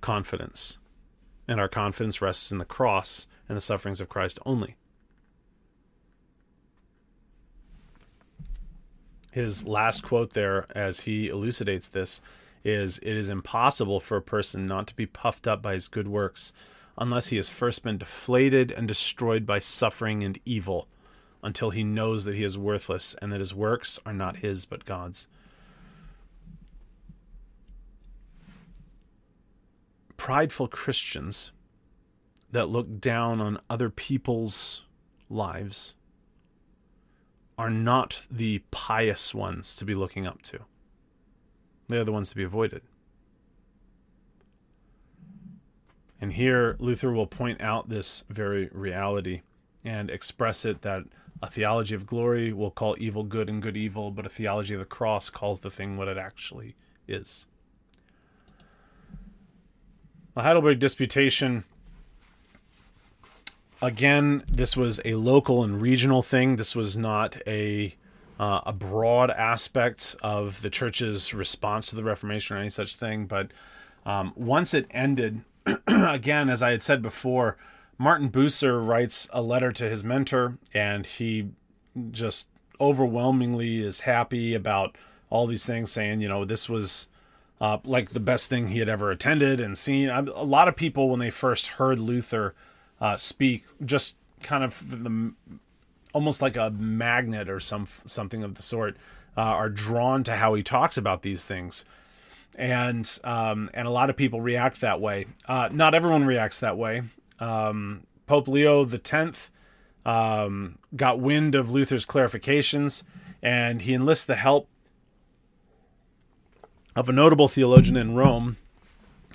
confidence. And our confidence rests in the cross and the sufferings of Christ only. His last quote there, as he elucidates this, is It is impossible for a person not to be puffed up by his good works unless he has first been deflated and destroyed by suffering and evil, until he knows that he is worthless and that his works are not his but God's. Prideful Christians that look down on other people's lives are not the pious ones to be looking up to. They are the ones to be avoided. And here Luther will point out this very reality and express it that a theology of glory will call evil good and good evil, but a theology of the cross calls the thing what it actually is. the Heidelberg Disputation. Again, this was a local and regional thing. This was not a uh, a broad aspect of the church's response to the Reformation or any such thing. But um, once it ended, <clears throat> again, as I had said before, Martin Bucer writes a letter to his mentor, and he just overwhelmingly is happy about all these things, saying, you know, this was uh, like the best thing he had ever attended and seen. A lot of people, when they first heard Luther uh, speak, just kind of the almost like a magnet or some something of the sort, uh, are drawn to how he talks about these things, and um, and a lot of people react that way. Uh, not everyone reacts that way. Um, Pope Leo the Tenth um, got wind of Luther's clarifications, and he enlists the help of a notable theologian in Rome,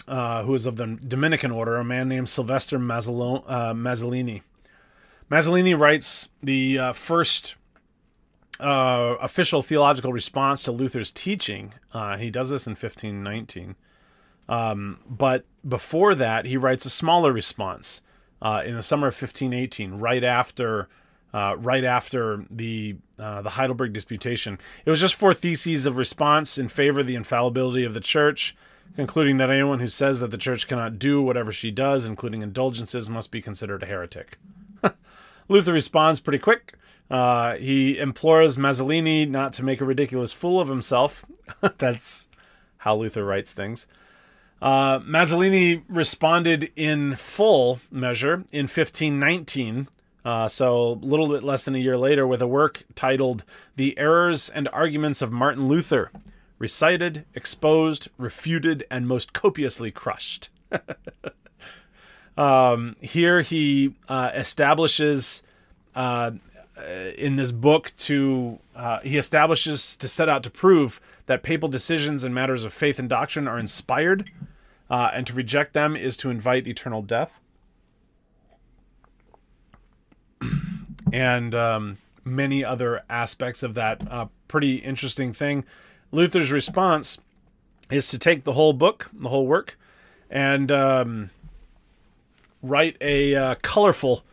uh, who is of the Dominican order, a man named Sylvester uh, Mazzolini. Mazzolini writes the uh, first uh, official theological response to Luther's teaching. Uh, he does this in 1519. Um, but before that, he writes a smaller response uh, in the summer of 1518, right after. Uh, right after the uh, the Heidelberg disputation, it was just four theses of response in favor of the infallibility of the Church, concluding that anyone who says that the Church cannot do whatever she does, including indulgences, must be considered a heretic. <laughs> Luther responds pretty quick. Uh, he implores Mazzolini not to make a ridiculous fool of himself. <laughs> That's how Luther writes things. Uh, Mazzolini responded in full measure in 1519, uh, so a little bit less than a year later, with a work titled The Errors and Arguments of Martin Luther, recited, exposed, refuted, and most copiously crushed. <laughs> Um, here he uh, establishes uh, in this book to uh, he establishes to set out to prove that papal decisions in matters of faith and doctrine are inspired, uh, and to reject them is to invite eternal death. <clears throat> and um, many other aspects of that uh, pretty interesting thing. Luther's response is to take the whole book, the whole work, and um, write a uh, colorful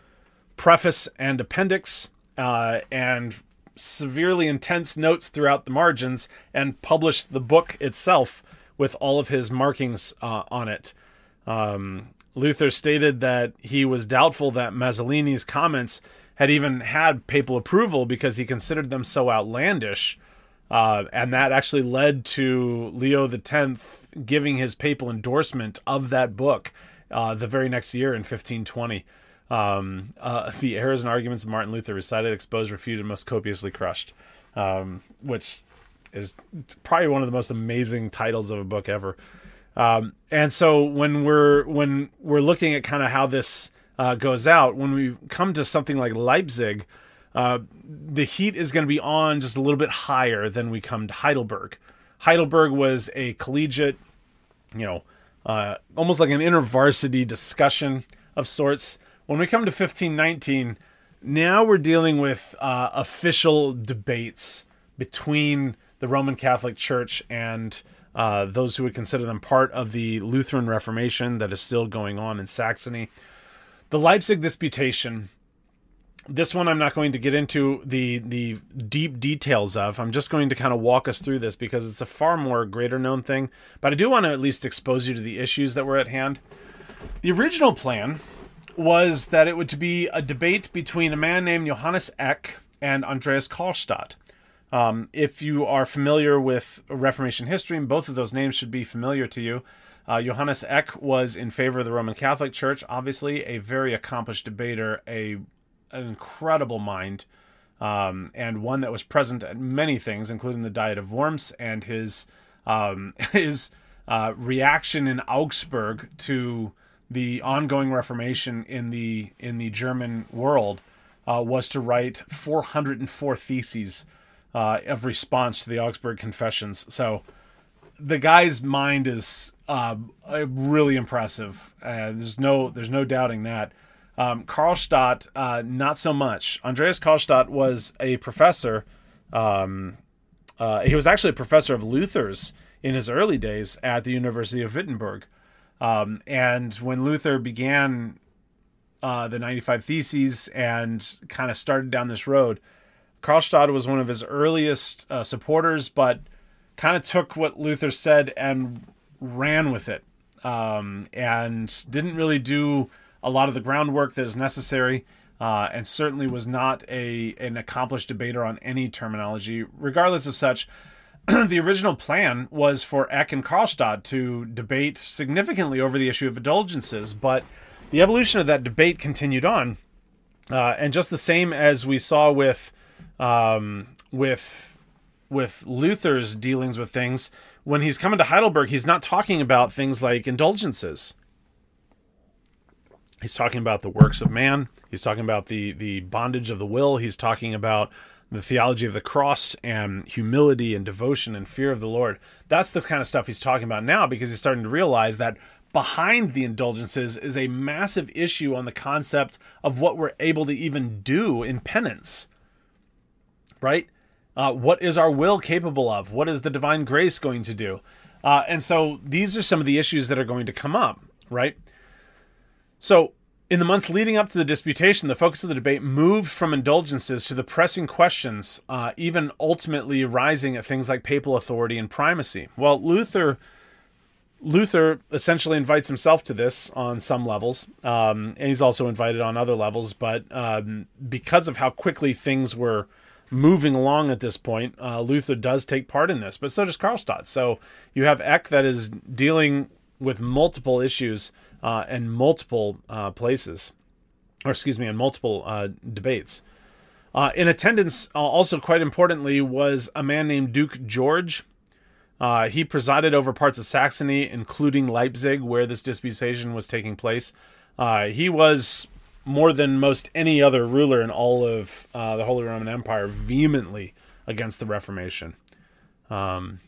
preface and appendix uh, and severely intense notes throughout the margins and published the book itself with all of his markings uh, on it. Um, Luther stated that he was doubtful that Mazzolini's comments had even had papal approval because he considered them so outlandish. Uh, and that actually led to Leo X giving his papal endorsement of that book uh, the very next year in 1520. Um, uh, <laughs> the errors and arguments of Martin Luther recited, exposed, refuted, most copiously crushed, um, which is probably one of the most amazing titles of a book ever. Um, and so when we're when we're looking at kind of how this uh, goes out, when we come to something like Leipzig, uh, the heat is going to be on just a little bit higher than we come to Heidelberg. Heidelberg was a collegiate, you know, uh, almost like an intervarsity discussion of sorts. When we come to 1519, now we're dealing with uh, official debates between the Roman Catholic Church and uh, those who would consider them part of the Lutheran Reformation that is still going on in Saxony. The Leipzig Disputation this one I'm not going to get into the the deep details of. I'm just going to kind of walk us through this because it's a far more greater known thing. But I do want to at least expose you to the issues that were at hand. The original plan was that it would be a debate between a man named Johannes Eck and Andreas Karlstadt. Um, if you are familiar with Reformation history, and both of those names should be familiar to you, uh, Johannes Eck was in favor of the Roman Catholic Church, obviously a very accomplished debater, a an incredible mind, um, and one that was present at many things, including the Diet of Worms and his um, <laughs> his uh, reaction in Augsburg to the ongoing Reformation in the in the German world uh, was to write 404 theses uh, of response to the Augsburg Confessions. So the guy's mind is uh, really impressive. Uh, there's no there's no doubting that. Um, Karlstadt, uh, not so much. Andreas Karlstadt was a professor. Um, uh, he was actually a professor of Luther's in his early days at the University of Wittenberg. Um, and when Luther began uh, the 95 Theses and kind of started down this road, Karlstadt was one of his earliest uh, supporters, but kind of took what Luther said and ran with it um, and didn't really do a lot of the groundwork that is necessary. Uh, and certainly was not a an accomplished debater on any terminology. Regardless of such, <clears throat> the original plan was for Eck and Karlstadt to debate significantly over the issue of indulgences, but the evolution of that debate continued on, uh, and just the same as we saw with um, with with Luther's dealings with things, when he's coming to Heidelberg, he's not talking about things like indulgences. He's talking about the works of man. He's talking about the the bondage of the will. He's talking about the theology of the cross and humility and devotion and fear of the Lord. That's the kind of stuff he's talking about now because he's starting to realize that behind the indulgences is a massive issue on the concept of what we're able to even do in penance. Right? Uh, what is our will capable of? What is the divine grace going to do? Uh, and so these are some of the issues that are going to come up, right? So, in the months leading up to the disputation, the focus of the debate moved from indulgences to the pressing questions, uh, even ultimately rising at things like papal authority and primacy. Well, Luther Luther essentially invites himself to this on some levels, um, and he's also invited on other levels. But um, because of how quickly things were moving along at this point, uh, Luther does take part in this, but so does Karlstadt. So you have Eck that is dealing with multiple issues uh, and multiple uh, places, or excuse me, in multiple uh, debates. Uh, in attendance, uh, also quite importantly, was a man named Duke George. Uh, he presided over parts of Saxony, including Leipzig, where this disputation was taking place. he was more than most any other ruler in all of the Holy Roman Empire vehemently against the Reformation. Um,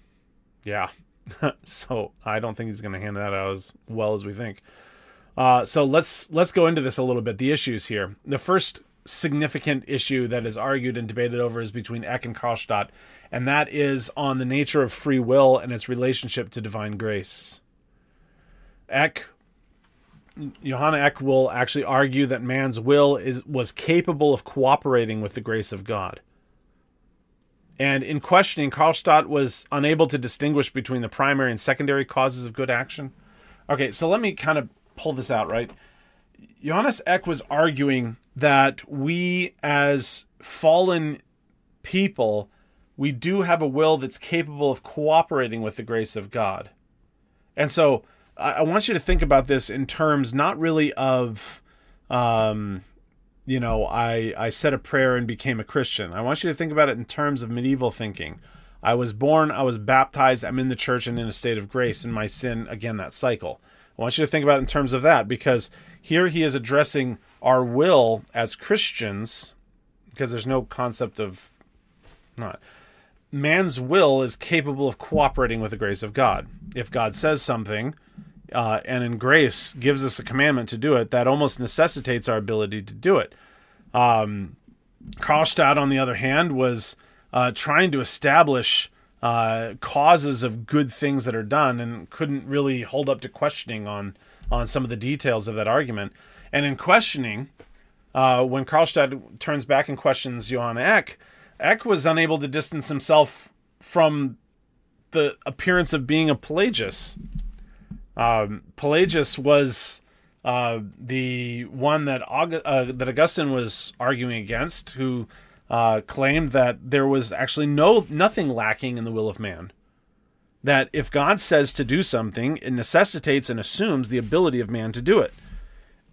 yeah, <laughs> so I don't think he's going to hand that out as well as we think. Uh, so let's let's go into this a little bit. The issues here. The first significant issue that is argued and debated over is between Eck and Karlstadt, and that is on the nature of free will and its relationship to divine grace. Eck, Johanna Eck will actually argue that man's will is was capable of cooperating with the grace of God. And in questioning, Karlstadt was unable to distinguish between the primary and secondary causes of good action. Okay, so let me kind of pull this out, right? Johannes Eck was arguing that we, as fallen people, we do have a will that's capable of cooperating with the grace of God. And so I, want you to think about this in terms not really of, um, you know, I, I said a prayer and became a Christian. I want you to think about it in terms of medieval thinking. I was born, I was baptized, I'm in the church and in a state of grace, and my sin, again, that cycle. I want you to think about it in terms of that because here he is addressing our will as Christians because there's no concept of not man's will is capable of cooperating with the grace of God. If God says something, uh, and in grace gives us a commandment to do it, that almost necessitates our ability to do it. Um, Karlstadt, on the other hand, was uh, trying to establish uh, causes of good things that are done and couldn't really hold up to questioning on on some of the details of that argument. And in questioning, uh, when Karlstadt turns back and questions Johann Eck, Eck was unable to distance himself from the appearance of being a Pelagius. Um, Pelagius was uh, the one that August, uh, that Augustine was arguing against, who uh, claimed that there was actually no nothing lacking in the will of man. That if God says to do something, it necessitates and assumes the ability of man to do it.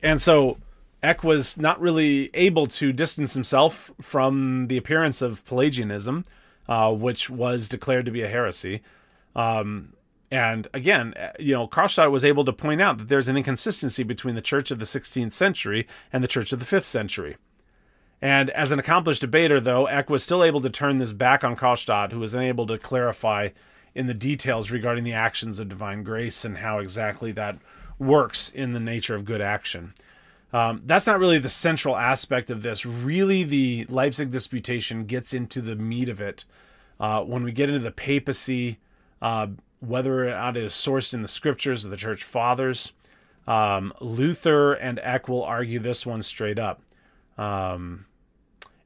And so Eck was not really able to distance himself from the appearance of Pelagianism, uh, which was declared to be a heresy. Um, and again, you know, Karlstadt was able to point out that there's an inconsistency between the church of the 16th century and the church of the 5th century. And as an accomplished debater, though, Eck was still able to turn this back on Karlstadt, who was unable to clarify in the details regarding the actions of divine grace and how exactly that works in the nature of good action. Um, that's not really the central aspect of this. Really, the Leipzig disputation gets into the meat of it uh, when we get into the papacy uh, whether or not it is sourced in the scriptures of the church fathers. Um, Luther and Eck will argue this one straight up. Um,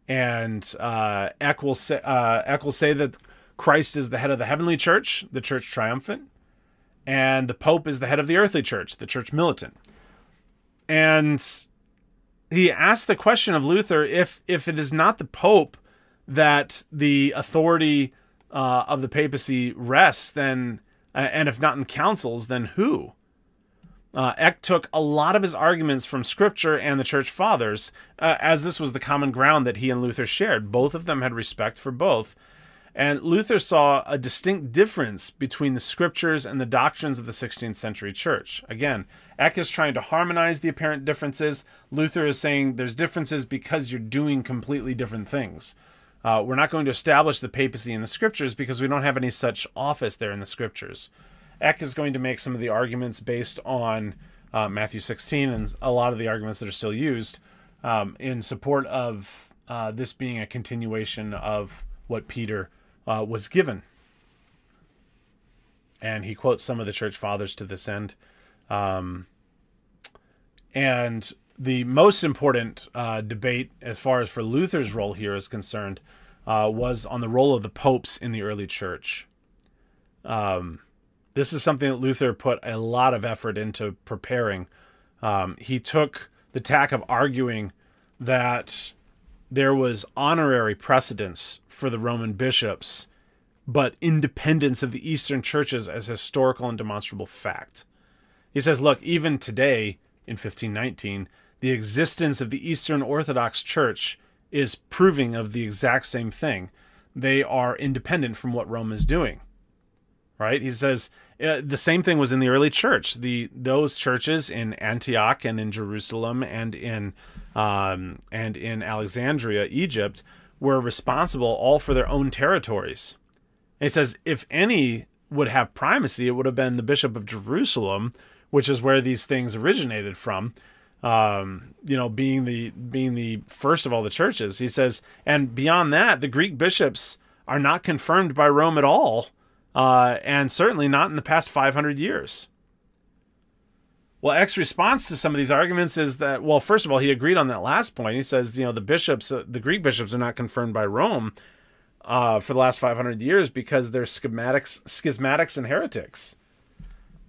and uh, Eck will say uh, Eck will say that Christ is the head of the heavenly church, the church triumphant, and the Pope is the head of the earthly church, the church militant. And he asked the question of Luther if if it is not the Pope that the authority uh, of the papacy rests, then uh, and if not in councils, then who? Uh, Eck took a lot of his arguments from Scripture and the Church Fathers, uh, as this was the common ground that he and Luther shared. Both of them had respect for both. And Luther saw a distinct difference between the Scriptures and the doctrines of the 16th century church. Again, Eck is trying to harmonize the apparent differences. Luther is saying there's differences because you're doing completely different things. Uh, we're not going to establish the papacy in the Scriptures because we don't have any such office there in the Scriptures. Eck is going to make some of the arguments based on uh, Matthew 16 and a lot of the arguments that are still used um, in support of uh, this being a continuation of what Peter uh, was given. And he quotes some of the church fathers to this end. Um, and the most important uh, debate, as far as for Luther's role here is concerned, uh, was on the role of the popes in the early church. Um, this is something that Luther put a lot of effort into preparing. Um, he took the tack of arguing that there was honorary precedence for the Roman bishops, but independence of the Eastern churches as historical and demonstrable fact. He says, look, even today, in 1519, the existence of the Eastern Orthodox Church is proving of the exact same thing. They are independent from what Rome is doing right? He says uh, the same thing was in the early church. The those churches in Antioch and in Jerusalem and in um, and in Alexandria, Egypt, were responsible all for their own territories. And he says if any would have primacy, it would have been the bishop of Jerusalem, which is where these things originated from. Um, you know, being the being the first of all the churches. He says, and beyond that, the Greek bishops are not confirmed by Rome at all uh, and certainly not in the past 500 years. Well, Eck's response to some of these arguments is that, well, first of all, he agreed on that last point. He says, you know, the bishops, uh, the Greek bishops, are not confirmed by Rome uh, for the last 500 years because they're schematics, schismatics and heretics.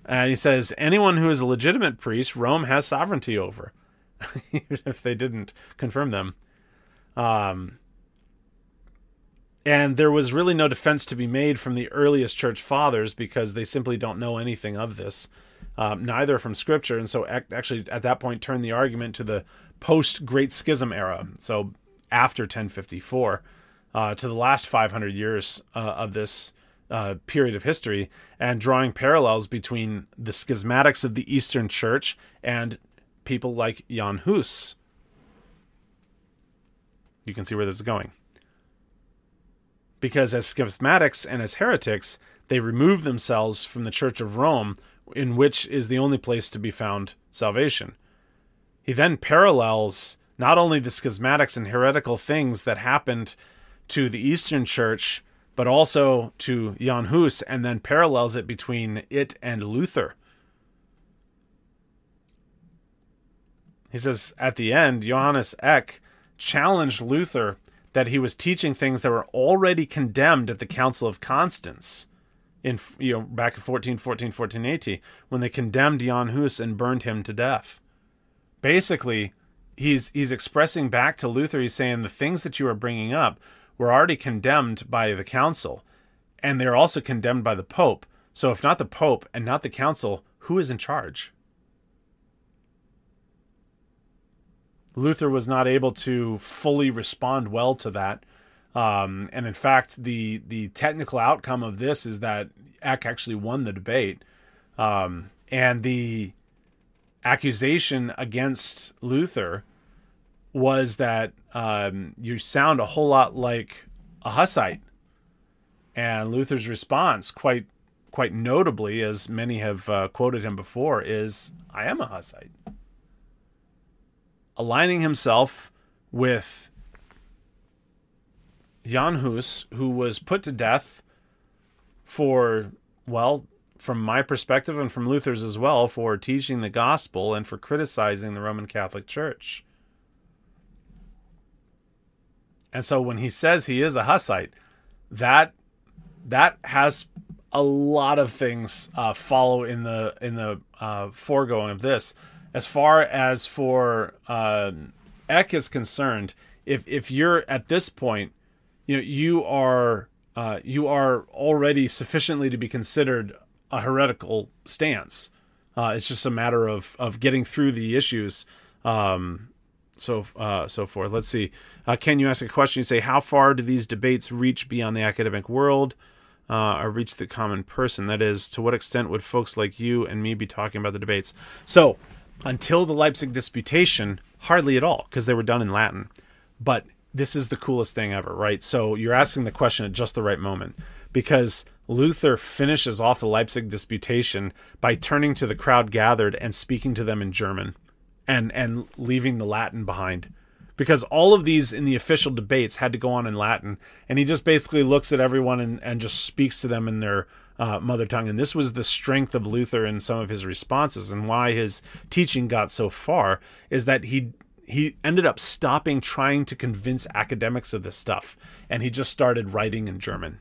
And he says, anyone who is a legitimate priest, Rome has sovereignty over, <laughs> even if they didn't confirm them. Um, and there was really no defense to be made from the earliest church fathers because they simply don't know anything of this, um, neither from scripture. And so, actually, at that point, turned the argument to the post Great Schism era, so after 1054, uh, to the last 500 years uh, of this uh, period of history, and drawing parallels between the schismatics of the Eastern Church and people like Jan Hus. You can see where this is going because as schismatics and as heretics, they remove themselves from the Church of Rome, in which is the only place to be found salvation. He then parallels not only the schismatics and heretical things that happened to the Eastern Church, but also to Jan Hus, and then parallels it between it and Luther. He says at the end, Johannes Eck challenged Luther that he was teaching things that were already condemned at the Council of Constance in you know back in 1414 1480 when they condemned Jan Hus and burned him to death. Basically, he's he's expressing back to Luther he's saying the things that you are bringing up were already condemned by the council and they're also condemned by the pope. So if not the pope and not the council, who is in charge? Luther was not able to fully respond well to that. Um, and in fact, the the technical outcome of this is that Eck actually won the debate. Um, and the accusation against Luther was that um, you sound a whole lot like a Hussite. And Luther's response, quite quite notably, as many have uh, quoted him before, is, "I am a Hussite." aligning himself with Jan Hus, who was put to death for, well, from my perspective and from Luther's as well, for teaching the gospel and for criticizing the Roman Catholic Church. And so when he says he is a Hussite, that that has a lot of things uh, follow in the in the uh, foregoing of this. As far as for uh, Eck is concerned, if if you're at this point, you know you are uh, you are already sufficiently to be considered a heretical stance. Uh, it's just a matter of of getting through the issues. Um, so uh, so forth. Let's see. Uh, can you ask a question? You say, how far do these debates reach beyond the academic world, uh, or reach the common person? That is, to what extent would folks like you and me be talking about the debates? So, until the Leipzig disputation, hardly at all, because they were done in Latin. But this is the coolest thing ever, right? So you're asking the question at just the right moment, because Luther finishes off the Leipzig disputation by turning to the crowd gathered and speaking to them in German and and leaving the Latin behind because all of these in the official debates had to go on in Latin, and he just basically looks at everyone and, and just speaks to them in their uh, mother tongue. And this was the strength of Luther in some of his responses, and why his teaching got so far is that he he ended up stopping trying to convince academics of this stuff, and he just started writing in German.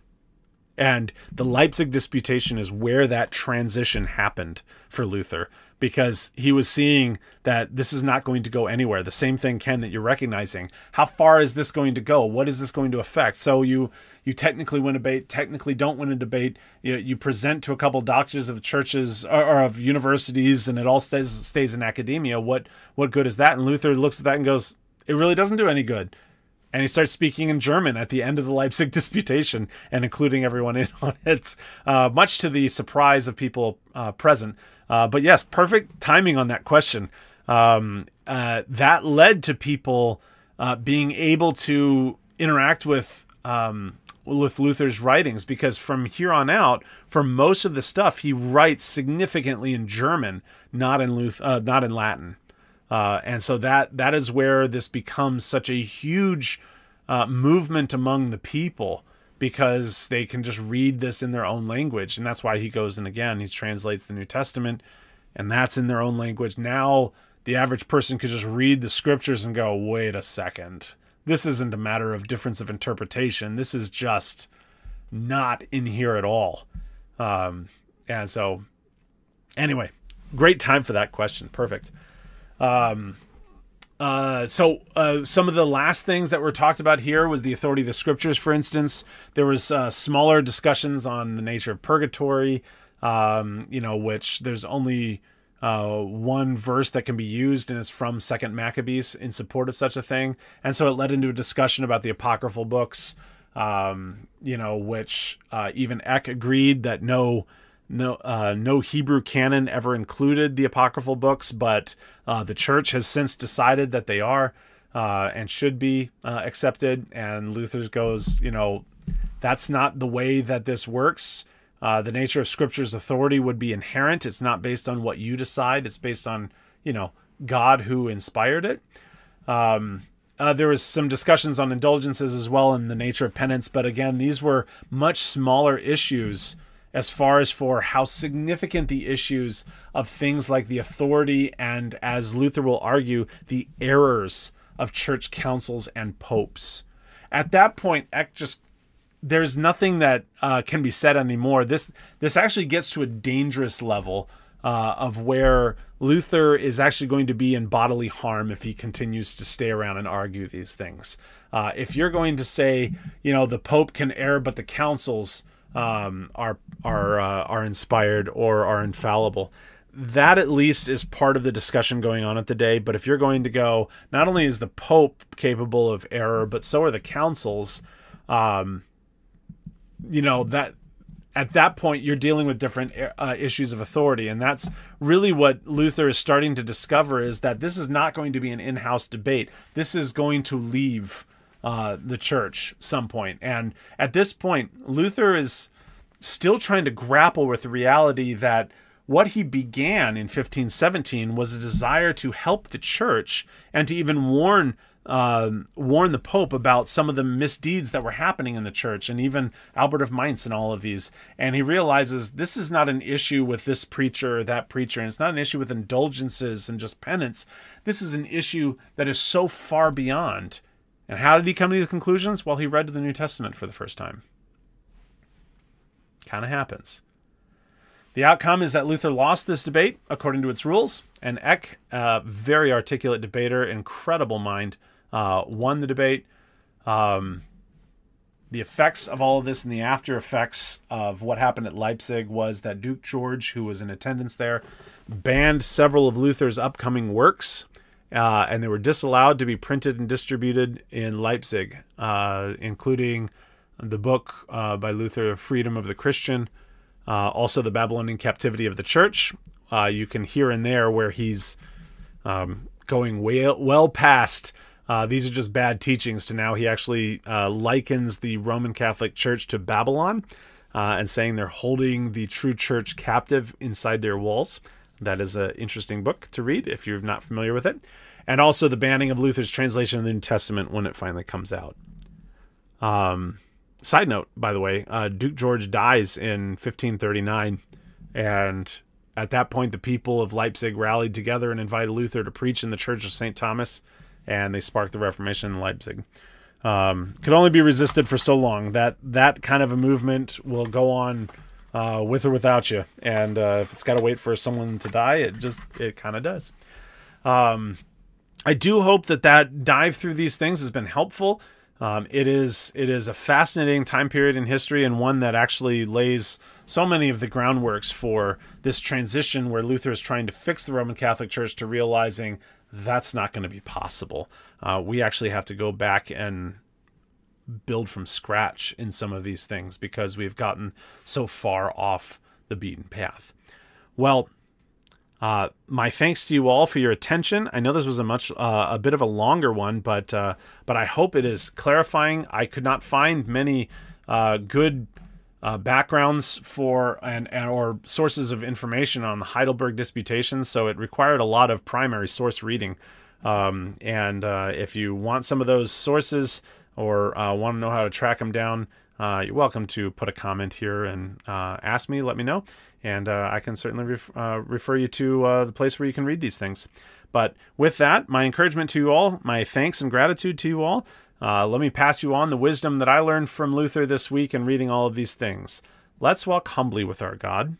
And the Leipzig disputation is where that transition happened for Luther because he was seeing that this is not going to go anywhere. The same thing, Ken, that you're recognizing. How far is this going to go? What is this going to affect? So you you technically win a debate, technically don't win a debate. You, you present to a couple doctors of churches or, or, of universities, and it all stays stays in academia. What what good is that? And Luther looks at that and goes, "It really doesn't do any good." and he starts speaking in German at the end of the Leipzig <laughs> disputation and including everyone in on it, uh, much to the surprise of people uh, present. Uh, but yes, perfect timing on that question. Um, uh, that led to people uh, being able to interact with um, with Luther's writings because from here on out, for most of the stuff, he writes significantly in German, not in Luther, uh, not in Latin. Uh, and so that that is where this becomes such a huge uh, movement among the people because they can just read this in their own language, and that's why he goes and again he translates the New Testament, and that's in their own language. Now the average person could just read the scriptures and go, "Wait a second, this isn't a matter of difference of interpretation. This is just not in here at all." Um, and so, anyway, great time for that question. Perfect. Um, uh, so uh, some of the last things that were talked about here was the authority of the scriptures. For instance, there was uh, smaller discussions on the nature of purgatory. Um, you know, which there's only uh, one verse that can be used, and it's from Second Maccabees in support of such a thing. And so it led into a discussion about the apocryphal books. Um, you know, which uh, even Eck agreed that no no uh, no Hebrew canon ever included the apocryphal books, but uh, the church has since decided that they are uh, and should be uh, accepted. And Luther goes, you know, that's not the way that this works. Uh, the nature of Scripture's authority would be inherent. It's not based on what you decide. It's based on you know God who inspired it. Um, uh, there was some discussions on indulgences as well and the nature of penance, but again, these were much smaller issues as far as for how significant the issues of things like the authority and, as Luther will argue, the errors of church councils and popes. At that point, Eck just there's nothing that uh, can be said anymore. This this actually gets to a dangerous level uh, of where Luther is actually going to be in bodily harm if he continues to stay around and argue these things. Uh, if you're going to say, you know, the Pope can err, but the councils um, are are uh, are inspired or are infallible. That at least is part of the discussion going on at the day. But if you're going to go, not only is the Pope capable of error, but so are the councils. Um, you know that at that point you're dealing with different uh, issues of authority and that's really what luther is starting to discover is that this is not going to be an in-house debate this is going to leave uh, the church some point. And at this point, Luther is still trying to grapple with the reality that what he began in 1517 was a desire to help the church and to even warn um, warn the Pope about some of the misdeeds that were happening in the church, and even Albert of Mainz and all of these. And he realizes this is not an issue with this preacher or that preacher, and it's not an issue with indulgences and just penance. This is an issue that is so far beyond. And how did he come to these conclusions? Well, he read the New Testament for the first time. Kind of happens. The outcome is that Luther lost this debate according to its rules, and Eck, a very articulate debater, incredible mind, uh, won the debate. Um, the effects of all of this and the after effects of what happened at Leipzig was that Duke George, who was in attendance there, banned several of Luther's upcoming works, uh, and they were disallowed to be printed and distributed in Leipzig, uh, including the book uh, by Luther, Freedom of the Christian, uh, also the Babylonian Captivity of the Church. Uh, you can hear in there where he's um, going well, past uh, these are just bad teachings to now he actually likens the Roman Catholic Church to Babylon and saying they're holding the true church captive inside their walls. That is an interesting book to read if you're not familiar with it. And also the banning of Luther's translation of the New Testament when it finally comes out. Um, side note, by the way, uh, Duke George dies in 1539. And at that point, the people of Leipzig rallied together and invited Luther to preach in the Church of St. Thomas and they sparked the Reformation in Leipzig. Um, could only be resisted for so long. That that kind of a movement will go on uh, with or without you, and uh, if it's got to wait for someone to die, it just it kind of does. Um, I do hope that that dive through these things has been helpful. Um, it is it is a fascinating time period in history and one that actually lays so many of the groundworks for this transition where Luther is trying to fix the Roman Catholic Church to realizing that's not going to be possible. Uh, we actually have to go back and build from scratch in some of these things because we've gotten so far off the beaten path. Well, uh, my thanks to you all for your attention. I know this was a much uh, a bit of a longer one, but uh, but I hope it is clarifying. I could not find many uh, good uh, backgrounds for and, and or sources of information on the Heidelberg disputations. So it required a lot of primary source reading. Um, and uh, if you want some of those sources or want to know how to track them down, you're welcome to put a comment here and ask me. Let me know, and uh, I can certainly ref- refer you to the place where you can read these things. But with that, my encouragement to you all, my thanks and gratitude to you all. Uh, let me pass you on the wisdom that I learned from Luther this week in reading all of these things. Let's walk humbly with our God,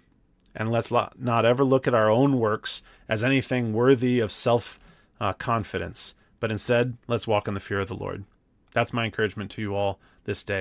and let's not ever look at our own works as anything worthy of self uh, confidence, but instead, let's walk in the fear of the Lord. That's my encouragement to you all this day.